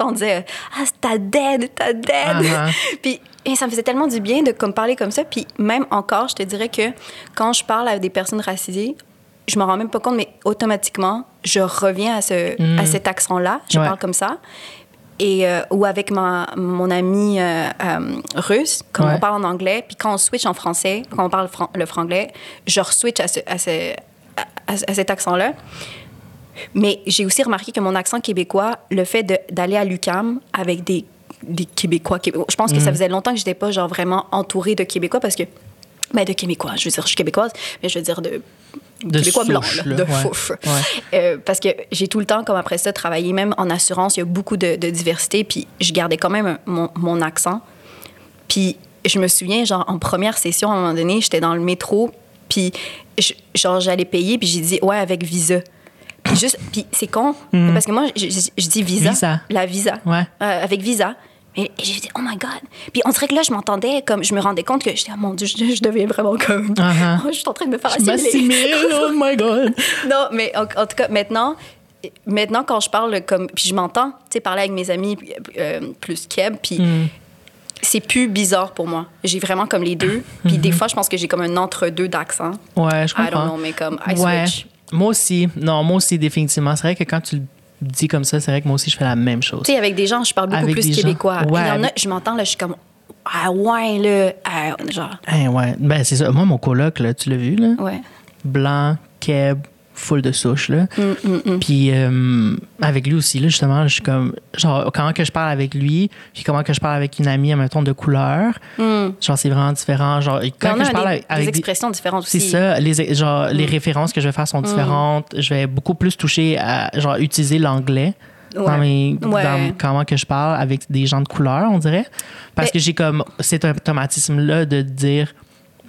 Speaker 1: on disait Ah, c'est ta dead, ta dead.
Speaker 2: Ah-ha.
Speaker 1: puis et ça me faisait tellement du bien de comme parler comme ça. Puis même encore, je te dirais que quand je parle avec des personnes racisées, je m'en rends même pas compte, mais automatiquement, je reviens à, ce, à cet accent-là. Je
Speaker 2: Ouais.
Speaker 1: parle comme ça. Et, euh, ou avec ma, mon ami euh, euh, russe, quand
Speaker 2: Ouais.
Speaker 1: on parle en anglais, puis quand on switch en français, quand on parle fran- le franglais, je re-switch à, ce- à, ce- à- à- à cet accent-là. Mais j'ai aussi remarqué que mon accent québécois, le fait d'aller à l'UCAM avec des, des Québécois, Québécois, je pense que
Speaker 2: Mm.
Speaker 1: ça faisait longtemps que j'étais pas genre vraiment entourée de Québécois parce que, ben de Québécois, je veux dire, je suis québécoise, mais je veux dire de,
Speaker 2: De
Speaker 1: Québécois
Speaker 2: souche,
Speaker 1: là, de
Speaker 2: ouais. Ouais.
Speaker 1: Euh, parce que j'ai tout le temps, comme après ça, travaillé même en assurance. Il y a beaucoup de, de diversité, puis je gardais quand même mon, mon accent. Puis je me souviens, genre, en première session, à un moment donné, j'étais dans le métro, puis je- genre, j'allais payer, puis j'ai dit, ouais, avec Visa. Puis juste, puis c'est con, parce que moi, je, je- je dis Visa.
Speaker 2: Mhm. Visa.
Speaker 1: La Visa.
Speaker 2: Ouais.
Speaker 1: Euh, avec Visa. Mais j'ai dit, oh my God. Puis on dirait que là, je m'entendais, comme, je me rendais compte que j'étais, oh mon Dieu, je, je deviens vraiment comme. Oh, je suis en train de me faire assimiler.
Speaker 2: oh my God.
Speaker 1: Non, mais en, en tout cas, maintenant, maintenant quand je parle comme. Puis je m'entends, tu sais, parler avec mes amis euh, plus Keb, puis
Speaker 2: Hmm.
Speaker 1: c'est plus bizarre pour moi. J'ai vraiment comme les deux. Puis des fois, je pense que j'ai comme un entre-deux d'accent.
Speaker 2: Ouais, je
Speaker 1: I don't
Speaker 2: comprends.
Speaker 1: know, mais comme I
Speaker 2: ouais.
Speaker 1: switch.
Speaker 2: Moi aussi. Non, moi aussi, définitivement. C'est vrai que quand tu le dis comme ça, c'est vrai que moi aussi, je fais la même chose.
Speaker 1: Tu sais, avec des gens, je parle beaucoup
Speaker 2: Avec
Speaker 1: plus québécois.
Speaker 2: Ouais,
Speaker 1: Il y en a, je m'entends, là, je suis comme. Ah ouais, là. ah, genre.
Speaker 2: Hein, ouais. Ben, c'est ça. Moi, mon coloc, là, tu l'as vu, là?
Speaker 1: Ouais.
Speaker 2: Blanc, keb, full de souche, là.
Speaker 1: Mm,
Speaker 2: Puis euh, avec lui aussi, là, justement, je suis comme... Genre, comment que je parle avec lui, puis comment que je parle avec une amie, mettons, de couleur. Genre, c'est vraiment différent. Genre, quand que je parle
Speaker 1: des,
Speaker 2: avec...
Speaker 1: des expressions différentes
Speaker 2: C'est
Speaker 1: aussi.
Speaker 2: ça, les, genre, les
Speaker 1: Mm.
Speaker 2: références que je vais faire sont différentes. Je vais beaucoup plus toucher à genre, utiliser l'anglais dans, mes,
Speaker 1: Ouais.
Speaker 2: dans comment que je parle avec des gens de couleur, on dirait. Parce
Speaker 1: Mais-
Speaker 2: que j'ai comme cet automatisme-là de dire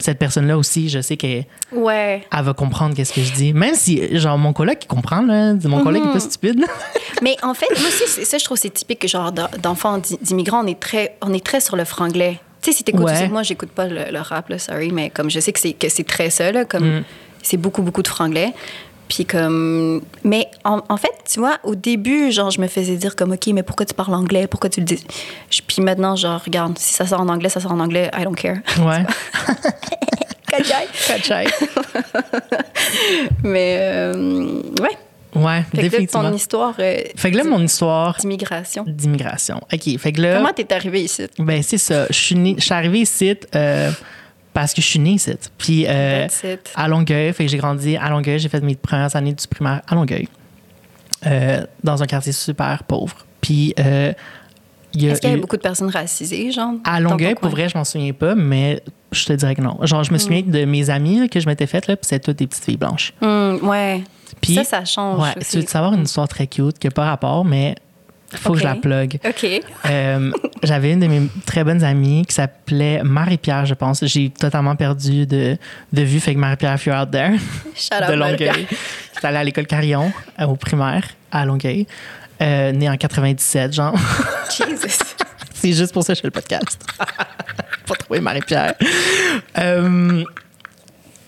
Speaker 2: cette personne-là aussi, je sais qu'elle
Speaker 1: Ouais.
Speaker 2: elle va comprendre qu'est-ce que je dis. Même si, genre, mon collègue, il comprend, là. Mon collègue est pas stupide.
Speaker 1: Mais en fait, moi aussi, ça, je trouve que c'est typique, genre, d'en- d'enfants d'i- d'immigrants, on est très, on est très sur le franglais. Tu sais, si t'écoutes,
Speaker 2: Ouais.
Speaker 1: moi, j'écoute pas le, le rap, là, sorry, mais comme je sais que c'est que c'est très ça, là, comme
Speaker 2: Mm.
Speaker 1: c'est beaucoup, beaucoup de franglais. Puis comme... Mais en, en fait, tu vois, au début, genre, je me faisais dire comme, OK, mais pourquoi tu parles anglais? Pourquoi tu le dis? Puis maintenant, genre, regarde, si ça sort en anglais, ça sort en anglais, I don't care.
Speaker 2: Ouais.
Speaker 1: Kajai.
Speaker 2: Kachai.
Speaker 1: mais, euh, ouais.
Speaker 2: Ouais,
Speaker 1: Fait que là,
Speaker 2: définitivement.
Speaker 1: ton histoire euh,
Speaker 2: Fait que là, mon histoire
Speaker 1: d'immigration.
Speaker 2: d'immigration. OK, fait que là,
Speaker 1: Comment t'es arrivé ici?
Speaker 2: ben c'est ça. Je suis née- je suis arrivée ici euh, parce que je suis née ici. Puis euh, à Longueuil, fait que j'ai grandi à Longueuil. J'ai fait mes premières années du primaire à Longueuil, euh, dans un quartier super pauvre. Puis euh, il y a
Speaker 1: Est-ce qu'il y avait beaucoup de personnes racisées, genre?
Speaker 2: À Longueuil, pour vrai, je m'en souviens pas, mais je te dirais que non. Genre,
Speaker 1: Mm.
Speaker 2: je me souviens de mes amis là, que je m'étais faites, là, puis c'était toutes des petites filles blanches.
Speaker 1: Hmm, ouais.
Speaker 2: Puis,
Speaker 1: ça, ça change.
Speaker 2: Ouais,
Speaker 1: aussi.
Speaker 2: tu veux savoir une histoire très cute qui n'a pas rapport, mais faut que je la plug.
Speaker 1: OK.
Speaker 2: Euh, J'avais une de mes très bonnes amies qui s'appelait Marie-Pierre, je pense. J'ai totalement perdu de, de vue, fait que Marie-Pierre, if you're out there,
Speaker 1: Shout out,
Speaker 2: de. Longueuil. J'étais allée à l'école Carillon, euh, au primaire, à Longueuil. Euh, née en 97, genre.
Speaker 1: Jesus.
Speaker 2: C'est juste pour ça que je fais le podcast. pour trouver Marie-Pierre.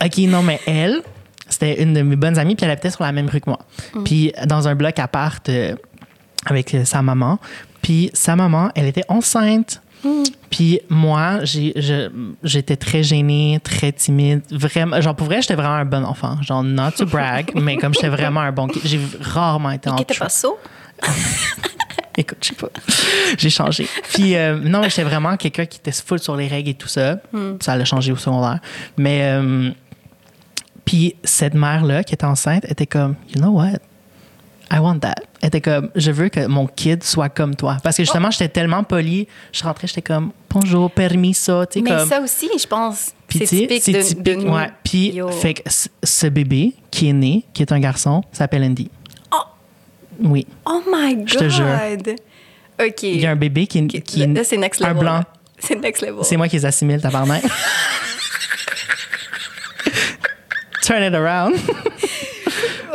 Speaker 2: OK, non, mais elle, c'était une de mes bonnes amies, puis elle habitait sur la même rue que moi. Puis dans un bloc à part avec euh, sa maman. Puis sa maman, elle était enceinte. Puis moi, j'étais très gênée, très timide. Vraiment, genre pour vrai, j'étais vraiment un bon enfant. Genre, not to brag, mais comme j'étais vraiment un bon. J'ai rarement été en trouble.
Speaker 1: pas saut?
Speaker 2: Écoute, je sais pas. J'ai changé. Puis, euh, non, mais j'étais vraiment quelqu'un qui était full sur les règles et tout ça. Ça allait changer au secondaire. Mais, euh, puis, cette mère-là qui était enceinte était comme, you know what? I want that. Elle était comme, je veux que mon kid soit comme toi. Parce que justement, j'étais tellement polie. Je rentrais, j'étais comme, bonjour, permis ça.
Speaker 1: Mais
Speaker 2: comme.
Speaker 1: ça aussi, je pense, c'est typique
Speaker 2: c'est
Speaker 1: de,
Speaker 2: typique,
Speaker 1: de
Speaker 2: ouais. Puis, fait que ce bébé qui est né, qui est un garçon, s'appelle Andy.
Speaker 1: Oh!
Speaker 2: Oui.
Speaker 1: Oh my God!
Speaker 2: Je te jure.
Speaker 1: OK.
Speaker 2: Il y a un bébé qui, qui
Speaker 1: Là, c'est next
Speaker 2: un
Speaker 1: level.
Speaker 2: blanc.
Speaker 1: là. C'est next level.
Speaker 2: C'est moi qui les assimile, tabarnak. Turn it around.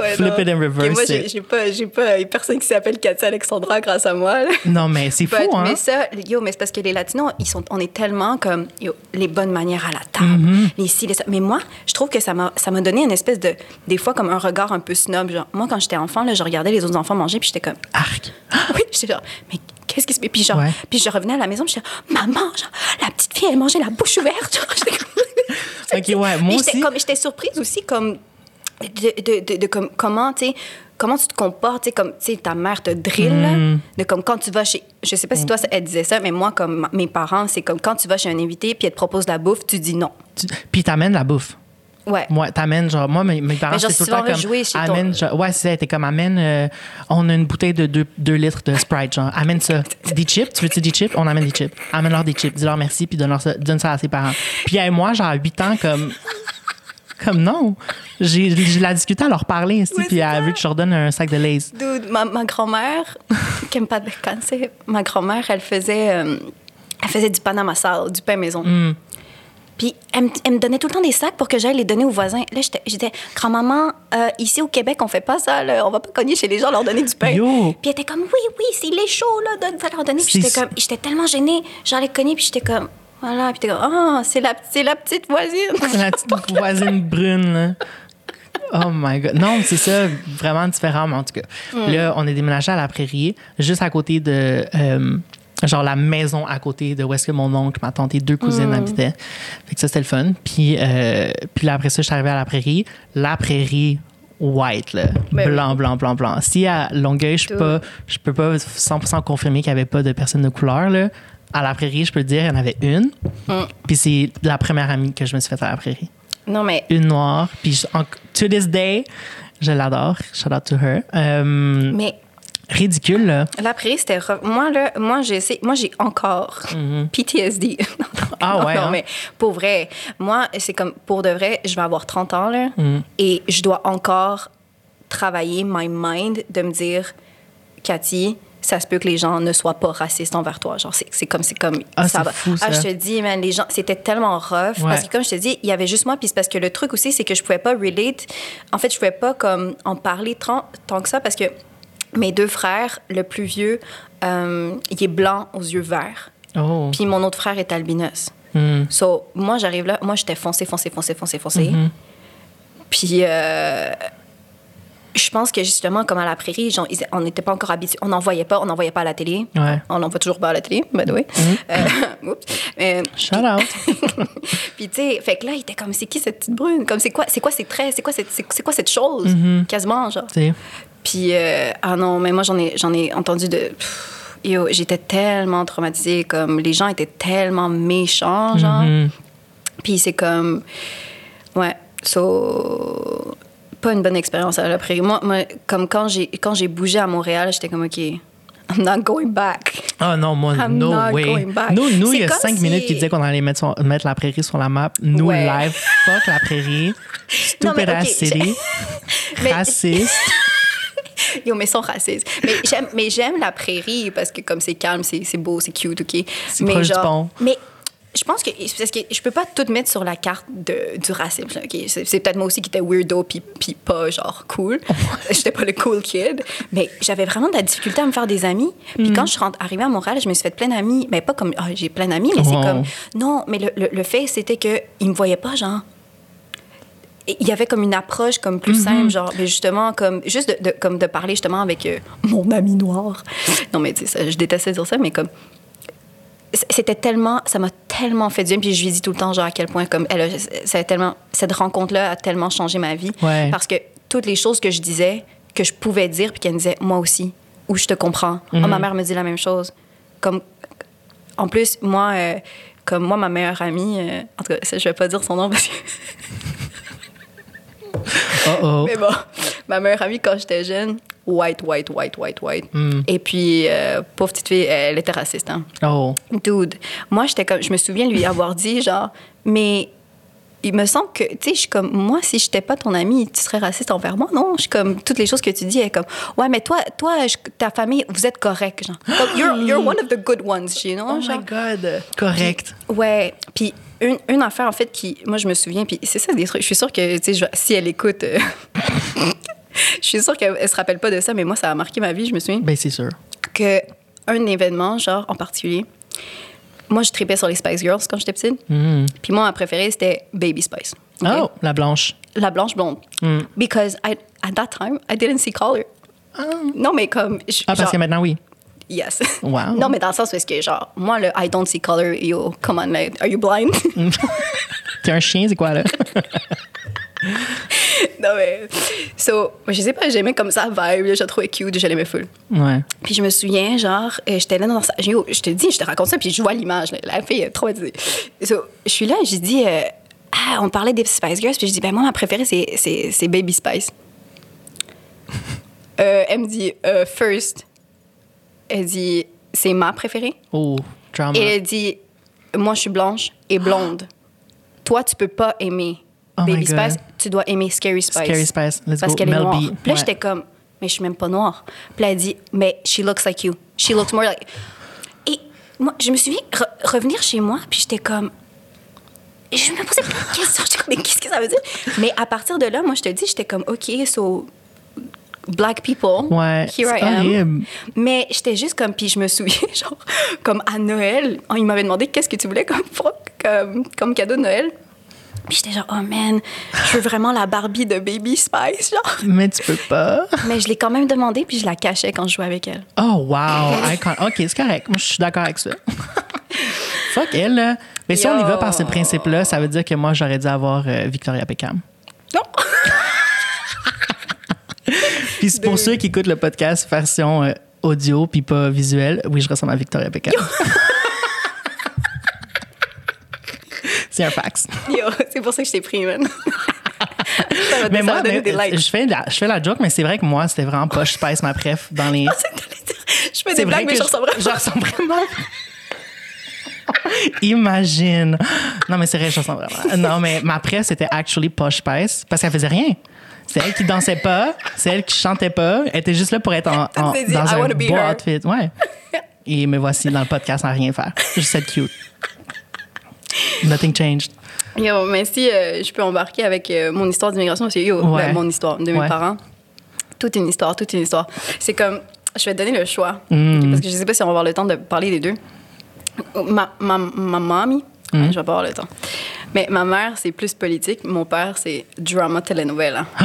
Speaker 1: Ouais,
Speaker 2: flip
Speaker 1: non.
Speaker 2: it and reverse
Speaker 1: OK, moi, j'ai j'ai pas, j'ai pas personne qui s'appelle Katia Alexandra grâce à moi. là.
Speaker 2: Non, mais c'est fou,
Speaker 1: But-
Speaker 2: hein?
Speaker 1: Mais ça, yo, mais c'est parce que les Latinos, ils sont, on est tellement comme, yo, les bonnes manières à la table,
Speaker 2: Mm-hmm.
Speaker 1: les ci, les ça. Mais moi, je trouve que ça m'a, ça m'a donné une espèce de, des fois, comme un regard un peu snob. Genre, moi, quand j'étais enfant, là, je regardais les autres enfants manger, puis j'étais comme,
Speaker 2: Arc.
Speaker 1: oui, j'étais genre, mais qu'est-ce qui se fait? Puis genre,
Speaker 2: Ouais.
Speaker 1: puis je revenais à la maison, puis j'étais, maman, genre, la petite fille, elle mangeait la bouche ouverte. Genre, j'étais comme-
Speaker 2: Ok, ouais, moi
Speaker 1: j'étais
Speaker 2: aussi.
Speaker 1: comme- J'étais surprise aussi, comme, de, de, de, de comme, comment, tu sais, comment tu te comportes, tu sais, comme, tu sais, ta mère te drill, là,
Speaker 2: Mm.
Speaker 1: de comme quand tu vas chez, je sais pas si toi, ça- elle disait ça, mais moi, comme mes parents, c'est comme quand tu vas chez un invité, puis elle te propose de la bouffe, tu dis non.
Speaker 2: Tu- Puis t'amènes la bouffe.
Speaker 1: Ouais.
Speaker 2: Moi, t'amènes, genre, moi, mes, mes parents, c'était tout le temps comme.
Speaker 1: jouer chez ton-
Speaker 2: amène, genre, ouais, c'est ça, t'es comme, amène, euh, on a une bouteille de 2 litres de Sprite, genre, amène ça. Des chips, tu veux-tu des chips? On amène des chips. Amène-leur des chips, dis-leur merci, puis donne-leur ça, donne ça à ses parents. Puis, elle, moi, genre, à 8 ans, comme. Comme non. J'ai j'ai la discuté à leur parler, aussi,
Speaker 1: Oui,
Speaker 2: puis
Speaker 1: c'est
Speaker 2: elle a vu que je leur donne un sac de Lay's.
Speaker 1: Dude, ma, ma grand-mère, qui aime pas de cancer, ma grand-mère, elle faisait, euh, elle faisait du Panama sal, du pain maison.
Speaker 2: Mm.
Speaker 1: Puis elle, me- elle me donnait tout le temps des sacs pour que j'aille les donner aux voisins. Là, j'étais- j'étais, grand-maman, euh, ici au Québec, on fait pas ça. Là. On va pas cogner chez les gens, leur donner du pain.
Speaker 2: Yo!
Speaker 1: Puis elle était comme, oui, oui, s'il est chaud, là, donne ça leur donner. Puis
Speaker 2: C'est-
Speaker 1: j'étais comme, j'étais tellement gênée. J'allais cogner, puis j'étais comme, voilà. Puis t'es comme, ah, c'est la, c'est la petite voisine.
Speaker 2: La petite voisine brune, là. Oh my God. Non, c'est ça, vraiment différent, mais en tout cas. Là, on est déménagé à la prairie, juste à côté de. euh, genre la maison à côté de où est-ce que mon oncle, ma tante et deux cousines habitaient. Fait que ça, c'était le fun. Puis, euh, puis là, après ça, je suis arrivée à la prairie. La prairie white, là.
Speaker 1: Ben
Speaker 2: blanc, blanc, blanc, blanc. Si à Longueuil, je peux pas, je peux pas 100% confirmer qu'il n'y avait pas de personnes de couleur, là. À la prairie, je peux te dire, il y en avait une. Puis c'est la première amie que je me suis faite à la prairie
Speaker 1: Non, mais
Speaker 2: une noire. Puis je- en- to this day, je l'adore. Shout out to her. Euh,
Speaker 1: mais
Speaker 2: ridicule, là.
Speaker 1: la prairie, c'était. Moi, là, moi, j'ai essayé- moi, j'ai encore PTSD.
Speaker 2: Mm-hmm. Ah
Speaker 1: non,
Speaker 2: ouais,
Speaker 1: non,
Speaker 2: hein?
Speaker 1: mais pour vrai, moi, c'est comme, pour de vrai, je vais avoir 30 ans, là,
Speaker 2: Mm.
Speaker 1: et je dois encore travailler my mind de me dire, Cathy, ça se peut que les gens ne soient pas racistes envers toi. Genre, c'est c'est comme, c'est comme,
Speaker 2: Ah,
Speaker 1: ça
Speaker 2: c'est
Speaker 1: va.
Speaker 2: fou,
Speaker 1: Ah, je te dis, man, les gens, c'était tellement rough.
Speaker 2: Ouais.
Speaker 1: Parce que, comme je te dis, il y avait juste moi. Puis c'est parce que le truc aussi, c'est que je pouvais pas relate. En fait, je pouvais pas, comme, en parler tant, tant que ça parce que mes deux frères, le plus vieux, euh, il est blanc aux yeux verts.
Speaker 2: Oh.
Speaker 1: Puis mon autre frère est albinos.
Speaker 2: Hmm.
Speaker 1: So, moi, j'arrive là, moi, j'étais foncé, foncé, foncé, foncé, foncé.
Speaker 2: Mm-hmm.
Speaker 1: Puis, euh, je pense que justement, comme à la prairie, genre, ils- on n'était pas encore habitués. On n'en voyait pas, on n'en voyait pas à la télé.
Speaker 2: Ouais.
Speaker 1: On n'en voit toujours pas à la télé, by the way. Euh, oups. Euh,
Speaker 2: Shout out.
Speaker 1: puis, tu sais, fait que là, il était comme, c'est qui cette petite brune? Comme, c'est quoi, c'est quoi ces traits? C'est quoi cette, c'est, c'est quoi cette chose?
Speaker 2: Mm-hmm.
Speaker 1: Quasiment, genre. Puis, euh, ah non, mais moi, j'en ai, j'en ai entendu de. j'étais tellement traumatisée. Comme, les gens étaient tellement méchants, genre.
Speaker 2: Mhm.
Speaker 1: Puis c'est comme. Ouais. So. Pas une bonne expérience à la prairie. Moi, moi, comme quand j'ai, quand j'ai bougé à Montréal, j'étais comme, OK, I'm not going back.
Speaker 2: Ah non, moi,
Speaker 1: I'm
Speaker 2: no
Speaker 1: not
Speaker 2: way.
Speaker 1: going back.
Speaker 2: Nous, nous il y a cinq
Speaker 1: si-
Speaker 2: minutes qui disaient qu'on allait mettre, son- mettre la prairie sur la map. Nous,
Speaker 1: Ouais.
Speaker 2: live, fuck la prairie. Stupid ass
Speaker 1: ok,
Speaker 2: city.
Speaker 1: Mais-
Speaker 2: Raciste.
Speaker 1: Yo, mais sont racistes. Mais j'aime, mais j'aime la prairie parce que comme c'est calme, c'est, c'est beau, c'est cute, OK?
Speaker 2: C'est
Speaker 1: mais
Speaker 2: proche du pont.
Speaker 1: Mais je pense que... Parce que je peux pas tout mettre sur la carte de, du racisme. C'est, peut-être moi aussi qui étais weirdo puis, puis pas, genre, cool. J'étais pas le cool kid. Mais j'avais vraiment de la difficulté à me faire des amis.
Speaker 2: Mm.
Speaker 1: Puis quand je suis arrivée à Montréal, je me suis fait plein d'amis. Mais pas comme... ah, j'ai plein d'amis, mais c'est
Speaker 2: Oh.
Speaker 1: comme... Non, mais le, le, le fait, c'était qu'ils me voyaient pas, genre il y avait comme une approche comme plus simple genre mais justement comme juste de, de- comme de parler justement avec euh, mon ami noir non mais tu sais je détestais dire ça mais comme c'était tellement ça m'a tellement fait du bien puis je lui dis tout le temps genre à quel point comme elle a- ça a tellement cette rencontre là a tellement changé ma vie
Speaker 2: Ouais.
Speaker 1: parce que toutes les choses que je disais que je pouvais dire puis qu'elle me disait moi aussi ou je te comprends Ah, ma mère me dit la même chose comme en plus moi euh, comme moi ma meilleure amie euh, en tout cas je vais pas dire son nom parce que
Speaker 2: Oh oh.
Speaker 1: mais bon, ma meilleure amie, quand j'étais jeune, white, white, white, white, white. Et puis, euh, pauvre petite fille, elle était raciste. Hein.
Speaker 2: Oh.
Speaker 1: Dude, moi, j'étais comme, je me souviens lui avoir dit, genre, mais il me semble que, tu sais, je suis comme, moi, si j'étais pas ton amie, tu serais raciste envers moi, non? Je suis comme, toutes les choses que tu dis, elle est comme, ouais, mais toi, toi, je- ta famille, vous êtes correct, genre. Comme, you're, you're one of the good ones, you know?
Speaker 2: Oh
Speaker 1: genre.
Speaker 2: my God. Correct.
Speaker 1: Ouais, puis une, une affaire en fait qui, moi je me souviens, puis c'est ça des trucs. Je suis sûre que tu sais, si elle écoute, euh, je suis sûre qu'elle elle se rappelle pas de ça, mais moi ça a marqué ma vie. Je me souviens
Speaker 2: Ben, c'est sûr.
Speaker 1: que un événement genre en particulier. Moi, je tripais sur les Spice Girls quand j'étais petite. Puis moi, ma préférée, c'était Baby Spice.
Speaker 2: Oh, la blanche.
Speaker 1: La blanche blonde. Because I, at that time, I didn't see color. Non, mais comme. je-
Speaker 2: Ah, parce
Speaker 1: genre-
Speaker 2: que maintenant, oui.
Speaker 1: Yes.
Speaker 2: Wow.
Speaker 1: non, mais dans le sens parce que, genre, moi, le I don't see color, yo, come on, like, are you blind?
Speaker 2: T'es un chien, c'est quoi, là?
Speaker 1: non, mais. So, je sais pas, j'aimais comme ça, vibe, je la trouvais cute, je l'aimais full.
Speaker 2: Ouais.
Speaker 1: Puis je me souviens, genre, euh, j'étais là dans sa. Je te dis, je te raconte ça, puis je vois l'image, la fille est traumatisée. So, je suis là, j'ai dit, euh, ah, on parlait des Spice Girls, puis je dis, ben moi, ma préférée, c'est, c'est, c'est Baby Spice. Euh, elle me dit, euh, First, elle dit, c'est ma préférée.
Speaker 2: Oh, drama.
Speaker 1: Et elle dit, moi, je suis blanche et blonde. Toi, tu peux pas aimer
Speaker 2: Oh
Speaker 1: Baby. Spice, tu dois aimer Scary Spice.
Speaker 2: Scary Spice, let's
Speaker 1: Parce
Speaker 2: go.
Speaker 1: qu'elle est noire. Puis là,
Speaker 2: ouais.
Speaker 1: j'étais comme, mais je suis même pas noire. Puis là, elle dit, mais she looks like you. She looks more like. Et moi, je me suis re- revenir chez moi, puis j'étais comme. Et je me posais plein de questions. J'étais comme, mais qu'est-ce que ça veut dire? Mais à partir de là, moi, je te dis, j'étais comme, OK, so. Black people,
Speaker 2: Ouais,
Speaker 1: here I am.
Speaker 2: horrible.
Speaker 1: Mais j'étais juste comme, puis je me souviens, genre, comme à Noël, il m'avait demandé qu'est-ce que tu voulais comme, comme, comme cadeau de Noël? Puis j'étais genre, oh man, je veux vraiment la Barbie de Baby Spice, genre.
Speaker 2: Mais tu peux pas.
Speaker 1: Mais je l'ai quand même demandé, puis je la cachais quand je jouais avec elle.
Speaker 2: Oh, wow. Icon. OK, c'est correct. Moi, je suis d'accord avec ça. Fuck elle, là. Mais si on y va par ce principe-là, ça veut dire que moi, j'aurais dû avoir euh, Victoria Beckham.
Speaker 1: Non!
Speaker 2: Puis pour ceux qui écoutent le podcast version euh, audio puis pas visuel, oui, je ressemble à Victoria Beckham. C'est un fax.
Speaker 1: Yo, c'est pour ça que je t'ai pris, man. ça va,
Speaker 2: Mais moi, mais,
Speaker 1: des likes.
Speaker 2: je, fais la, je fais la joke, mais c'est vrai que moi, c'était vraiment Posh Spice, ma préf, dans les...
Speaker 1: Je fais des blagues, mais je ressemble vraiment.
Speaker 2: je ressemble vraiment. Imagine. Non, mais c'est vrai, je ressemble vraiment. Non, mais ma presse, c'était actually Posh Spice parce qu'elle faisait rien. C'est elle qui dansait pas, c'est elle qui chantait pas. Elle était juste là pour être en, en-
Speaker 1: t'es dit,
Speaker 2: dans
Speaker 1: I
Speaker 2: un beau
Speaker 1: her.
Speaker 2: outfit. Ouais. Et me voici dans le podcast sans rien faire. Juste être cute. Nothing changed.
Speaker 1: Yo, mais si euh, je peux embarquer avec euh, mon histoire d'immigration, c'est yo,
Speaker 2: Ouais.
Speaker 1: ben, mon histoire de mes
Speaker 2: Ouais.
Speaker 1: parents. Toute une histoire, toute une histoire. C'est comme, je vais te donner le choix.
Speaker 2: Mm.
Speaker 1: ok, Parce que je sais pas si on va avoir le temps de parler des deux. Ma, ma, ma mamie,
Speaker 2: Mm.
Speaker 1: ouais, je vais pas avoir le temps. Mais ma mère, c'est plus politique. Mon père, c'est drama telenovela.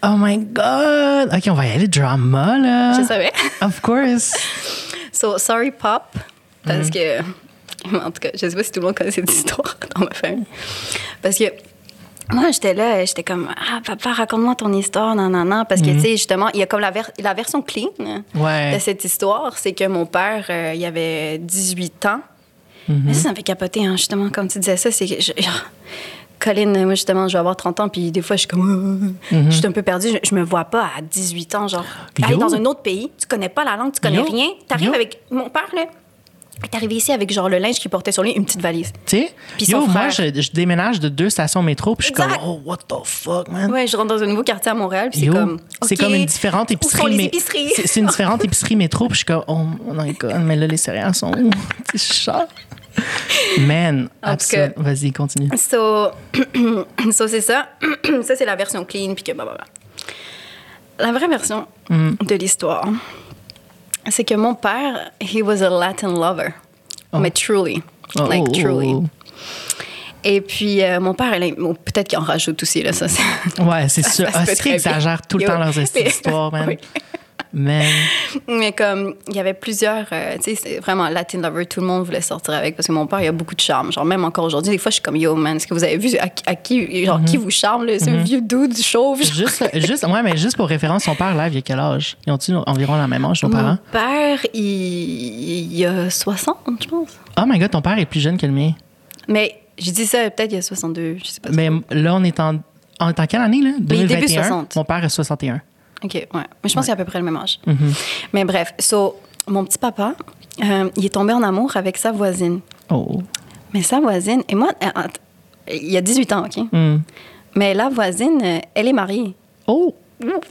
Speaker 2: Oh my God! OK, on va y aller drama, là.
Speaker 1: Je savais.
Speaker 2: Of course.
Speaker 1: So, sorry, Pop. Parce
Speaker 2: Mm.
Speaker 1: que, en tout cas, je sais pas si tout le monde connaît cette histoire dans ma famille. Parce que, moi, j'étais là, j'étais comme, ah, papa, raconte-moi ton histoire, non, non, non. Parce que, tu sais, justement, il y a comme la, ver- la version clean
Speaker 2: Ouais.
Speaker 1: de cette histoire, c'est que mon père, euh, il avait 18 ans.
Speaker 2: Mm-hmm.
Speaker 1: Mais ça, ça me fait capoter, hein, justement, comme tu disais ça, c'est que. Je, Colin, moi, justement, je vais avoir 30 ans, puis des fois, je suis comme. Je suis un peu perdue. Je, je me vois pas à 18 ans, genre, aller dans un autre pays, tu connais pas la langue, tu connais
Speaker 2: Yo.
Speaker 1: rien. T'arrives avec. Mon père, là, est arrivé ici avec, genre, le linge qu'il portait sur lui, une petite valise.
Speaker 2: Tu sais,
Speaker 1: Puis
Speaker 2: yo,
Speaker 1: son
Speaker 2: moi,
Speaker 1: frère.
Speaker 2: je, je déménage de deux stations métro, puis je suis comme, oh, what the fuck, man?
Speaker 1: Ouais, je rentre dans un nouveau quartier à Montréal, puis c'est comme.
Speaker 2: c'est
Speaker 1: OK,
Speaker 2: comme une différente épicerie. mais-? C'est c'est une différente épicerie métro, puis je suis comme, oh my god, mais là, les céréales sont où? C'est chat. Man,
Speaker 1: cas-
Speaker 2: Vas-y, continue.
Speaker 1: So, so c'est ça. ça, c'est la version clean, puis que blablabla. La vraie version
Speaker 2: Mm.
Speaker 1: de l'histoire, c'est que mon père, he was a Latin lover. Mais truly.
Speaker 2: Oh,
Speaker 1: like,
Speaker 2: oh,
Speaker 1: truly.
Speaker 2: oh.
Speaker 1: Et puis, euh, mon père, peut-être qu'il en rajoute aussi, là, ça.
Speaker 2: Ouais, c'est sûr. Ah, c'est exagèrent tout le temps leurs histoires, man.
Speaker 1: Oui.
Speaker 2: Man.
Speaker 1: Mais comme, il y avait plusieurs, euh, tu sais, c'est vraiment Latin lover, tout le monde voulait sortir avec parce que mon père, il a beaucoup de charme. Genre, même encore aujourd'hui, des fois, je suis comme, yo, man, est-ce que vous avez vu à, à qui, genre, qui vous charme, là, ce vieux dude chauve? genre?
Speaker 2: Juste, juste, ouais, mais juste pour référence, son père, là, il a quel âge? Ils ont-ils environ la même âge, nos parents?
Speaker 1: Mon père, il, il a 60, je pense.
Speaker 2: Oh my god, ton père est plus jeune que le mien.
Speaker 1: Mais j'ai dit ça, peut-être il y a 62, je sais pas.
Speaker 2: Mais là, on est en. En quelle année, là?
Speaker 1: Mais début
Speaker 2: 2021.
Speaker 1: 60.
Speaker 2: Mon père est 61.
Speaker 1: OK, ouais. Mais je pense qu'il a à peu près le même âge.
Speaker 2: Mm-hmm.
Speaker 1: Mais bref, so, mon petit papa, euh, il est tombé en amour avec sa voisine.
Speaker 2: Oh.
Speaker 1: Mais sa voisine, et moi, euh, il a 18 ans, OK?
Speaker 2: Hmm.
Speaker 1: Mais la voisine, euh, elle est mariée.
Speaker 2: Oh!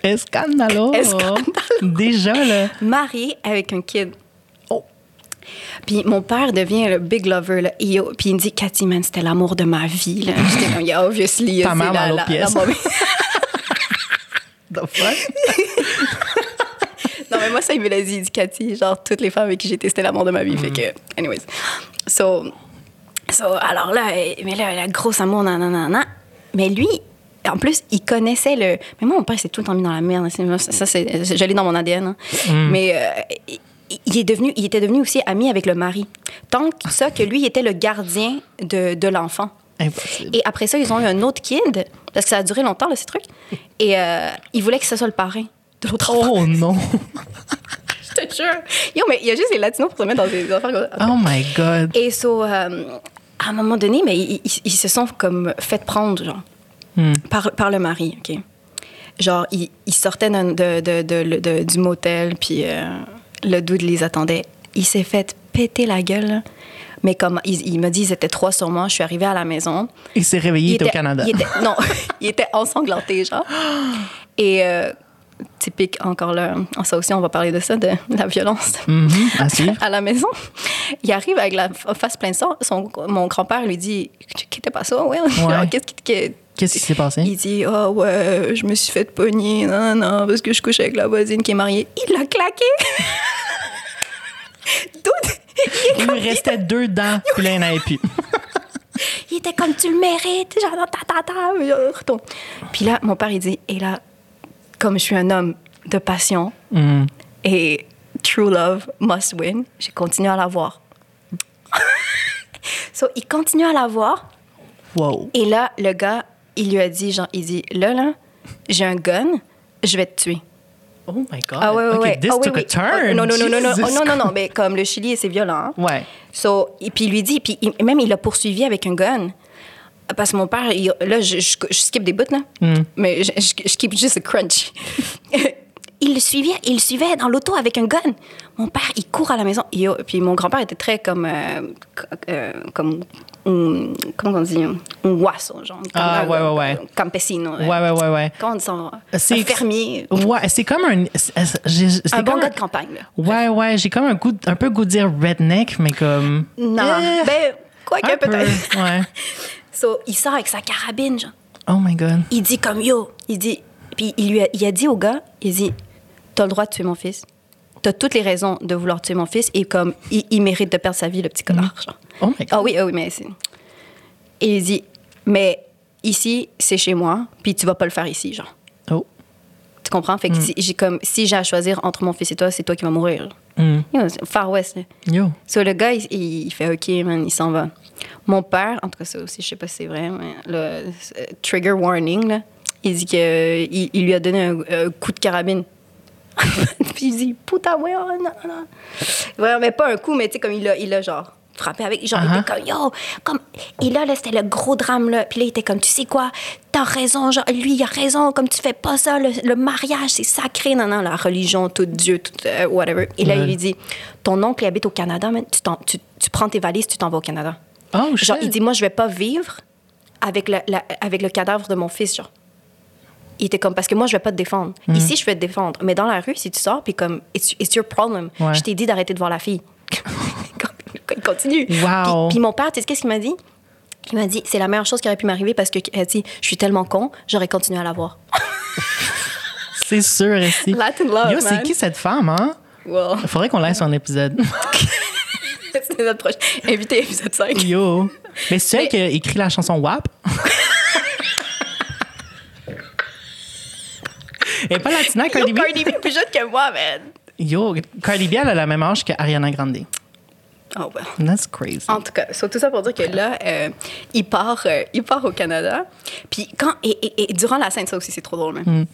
Speaker 2: Escandalo!
Speaker 1: Escandalo.
Speaker 2: Déjà, là.
Speaker 1: Mariée avec un kid. Oh. Puis mon père devient le big lover. Là, et yo- puis il me dit, Cathy, man, c'était l'amour de ma vie. Là. J'étais comme, yeah, obviously.
Speaker 2: Ta mère dans
Speaker 1: la-
Speaker 2: l'autre
Speaker 1: la-
Speaker 2: pièce.
Speaker 1: la
Speaker 2: The fuck?
Speaker 1: Non, mais moi, ça, il me l'a dit. Cathy, genre, toutes les femmes avec qui j'ai testé l'amour de ma vie. Fait que, anyways. So, so, alors là, mais là, la grosse amour, nan, nan, nan, nan. Mais lui, en plus, il connaissait le. Mais moi, mon père, c'est tout le temps mis dans la merde. Ça, c'est. Je l'ai dans mon ADN. hein. Mais euh, il- il, est devenu, il était devenu aussi ami avec le mari. Tant que ça que lui, il était le gardien de, de l'enfant.
Speaker 2: Impossible.
Speaker 1: Et après ça, ils ont eu un autre kid, parce que ça a duré longtemps, là, ces trucs. Et euh, il voulait que ce soit le parrain de l'autre enfant.
Speaker 2: Oh non!
Speaker 1: Je te jure. Yo, mais il y a juste les latinos pour se mettre dans des affaires comme ça.
Speaker 2: Oh my god!
Speaker 1: Et so, euh, à un moment donné, mais ils, ils- ils se sont comme fait prendre, genre,
Speaker 2: Hmm.
Speaker 1: par, par le mari, OK? Genre, ils, ils sortaient de, de- de- de- du motel, puis euh, le dude les attendait. Il s'est fait péter la gueule, là. Mais comme il, il m'a dit, ils étaient trois sur moi. Je suis arrivée à la maison.
Speaker 2: Il s'est réveillé, il était au Canada.
Speaker 1: il était- non, il était ensanglanté, genre. Et euh, typique, encore là, ça aussi, on va parler de ça, de la violence
Speaker 2: à suivre.
Speaker 1: à la maison. Il arrive avec la face pleine de sang. Son, mon grand-père lui dit pas ça, ouais? Genre, Qu'est-ce qui. que-
Speaker 2: Qu'est-ce qui s'est passé?
Speaker 1: Il dit Ah ouais, je me suis fait pogner, non, non, parce que je couche avec la voisine qui est mariée. Il l'a claqué Dude, il,
Speaker 2: lui restait deux dents, puis là, il n'en avait plus.
Speaker 1: il était comme tu le mérites, genre ta ta ta, retourne. Puis là, mon père, il dit Et là, comme je suis un homme de passion
Speaker 2: Hmm.
Speaker 1: et true love must win, j'ai continué à la voir. so, il continue à la voir.
Speaker 2: Wow.
Speaker 1: Et là, le gars, il lui a dit, genre, il dit, là, là, j'ai un gun, je vais te tuer.
Speaker 2: Oh my god.
Speaker 1: Ah ouais, ouais,
Speaker 2: Ok,
Speaker 1: ouais.
Speaker 2: this
Speaker 1: Ah,
Speaker 2: took
Speaker 1: oui.
Speaker 2: a turn.
Speaker 1: Oh, non, non, non, non, non,
Speaker 2: Jesus
Speaker 1: Oh, non, non, non, mais comme le Chili, c'est violent. hein.
Speaker 2: Ouais.
Speaker 1: So, et puis il lui dit, puis il- même il l'a poursuivi avec un gun. Parce que mon père, il- là, je, je- je skip des bouts, là.
Speaker 2: Hmm.
Speaker 1: Mais je, je, skip juste le crunch. il le suivait, il le suivait dans l'auto avec un gun. Mon père, il court à la maison. Et, puis mon grand-père était très comme, euh, euh, comme, un- comment on dit, un oiseau, genre. Comme,
Speaker 2: Ah, ouais, ouais, ouais.
Speaker 1: Campesino.
Speaker 2: Ouais, ouais, ouais, ouais.
Speaker 1: Comment on dit ça? Un
Speaker 2: C'est-
Speaker 1: fermier.
Speaker 2: Ouais, c'est comme un.
Speaker 1: Un bon gars de campagne, là.
Speaker 2: Ouais, ouais, j'ai comme un, goût, un peu goût de dire redneck, mais comme.
Speaker 1: Non.
Speaker 2: Eh,
Speaker 1: Ben, quoi que
Speaker 2: peu,
Speaker 1: peut-être.
Speaker 2: Ouais.
Speaker 1: So, il sort avec sa carabine, genre.
Speaker 2: Oh my God.
Speaker 1: Il dit comme yo. Il dit. Puis il lui a, il a dit au gars, il dit T'as le droit de tuer mon fils. T'as toutes les raisons de vouloir tuer mon fils et comme il, il mérite de perdre sa vie, le petit connard. genre.
Speaker 2: Oh my God.
Speaker 1: Ah oui, ah oui, mais c'est. Et il dit Mais ici, c'est chez moi, puis tu vas pas le faire ici, genre.
Speaker 2: Oh.
Speaker 1: Tu comprends? Fait que si, j'ai comme, si j'ai à choisir entre mon fils et toi, c'est toi qui vas mourir.
Speaker 2: Mm.
Speaker 1: Far West. là.
Speaker 2: Yo.
Speaker 1: So, le gars, il, fait OK, man, il s'en va. Mon père, en tout cas, ça aussi, je sais pas si c'est vrai, mais le euh, trigger warning, là, il dit qu'il il lui a donné un, un coup de carabine. Puis il dit, putain, ouais, oh, non, non. Ouais, mais pas un coup, mais tu sais, comme il l'a, il l'a genre frappé avec. Genre, il
Speaker 2: Uh-huh.
Speaker 1: était comme, yo, comme. Et là, là, c'était le gros drame, là. Puis là, il était comme, tu sais quoi, t'as raison, genre, lui, il a raison, comme tu fais pas ça, le, le mariage, c'est sacré, non, non, la religion, tout Dieu, tout, euh, whatever. Et là,
Speaker 2: Ouais.
Speaker 1: il lui dit, ton oncle, il habite au Canada, man, tu, t'en- tu, tu prends tes valises, tu t'en vas au Canada.
Speaker 2: Oh.
Speaker 1: Genre, il dit, moi, je vais pas vivre avec le, la- avec le cadavre de mon fils, genre. Il était comme, parce que moi, je vais pas te défendre.
Speaker 2: Mm.
Speaker 1: Ici, je vais te défendre. Mais dans la rue, si tu sors, puis comme, it's, it's your problem.
Speaker 2: Ouais.
Speaker 1: Je t'ai dit d'arrêter de voir la fille. il continue.
Speaker 2: Wow.
Speaker 1: Puis, puis mon père, tu sais qu'est-ce qu'il m'a dit? Il m'a dit, c'est la meilleure chose qui aurait pu m'arriver parce que, elle dit, je suis tellement con, j'aurais continué à la voir.
Speaker 2: C'est sûr, ici.
Speaker 1: Latin love,
Speaker 2: Yo, c'est qui cette femme, hein?
Speaker 1: Wow.
Speaker 2: Il faudrait qu'on sur un épisode.
Speaker 1: c'est notre prochain invité, épisode 5.
Speaker 2: Yo. Mais c'est elle qui a écrit la chanson WAP? Elle est pas latina, Cardi B?
Speaker 1: Cardi B est plus jeune que moi, man.
Speaker 2: Yo, Cardi B, elle a la même âge que Ariana Grande.
Speaker 1: Oh, well.
Speaker 2: That's crazy.
Speaker 1: En tout cas, so, tout ça pour dire que là, euh, il, part, euh, il part au Canada. Puis quand. Et, et- et durant la scène, ça aussi, c'est trop drôle, même.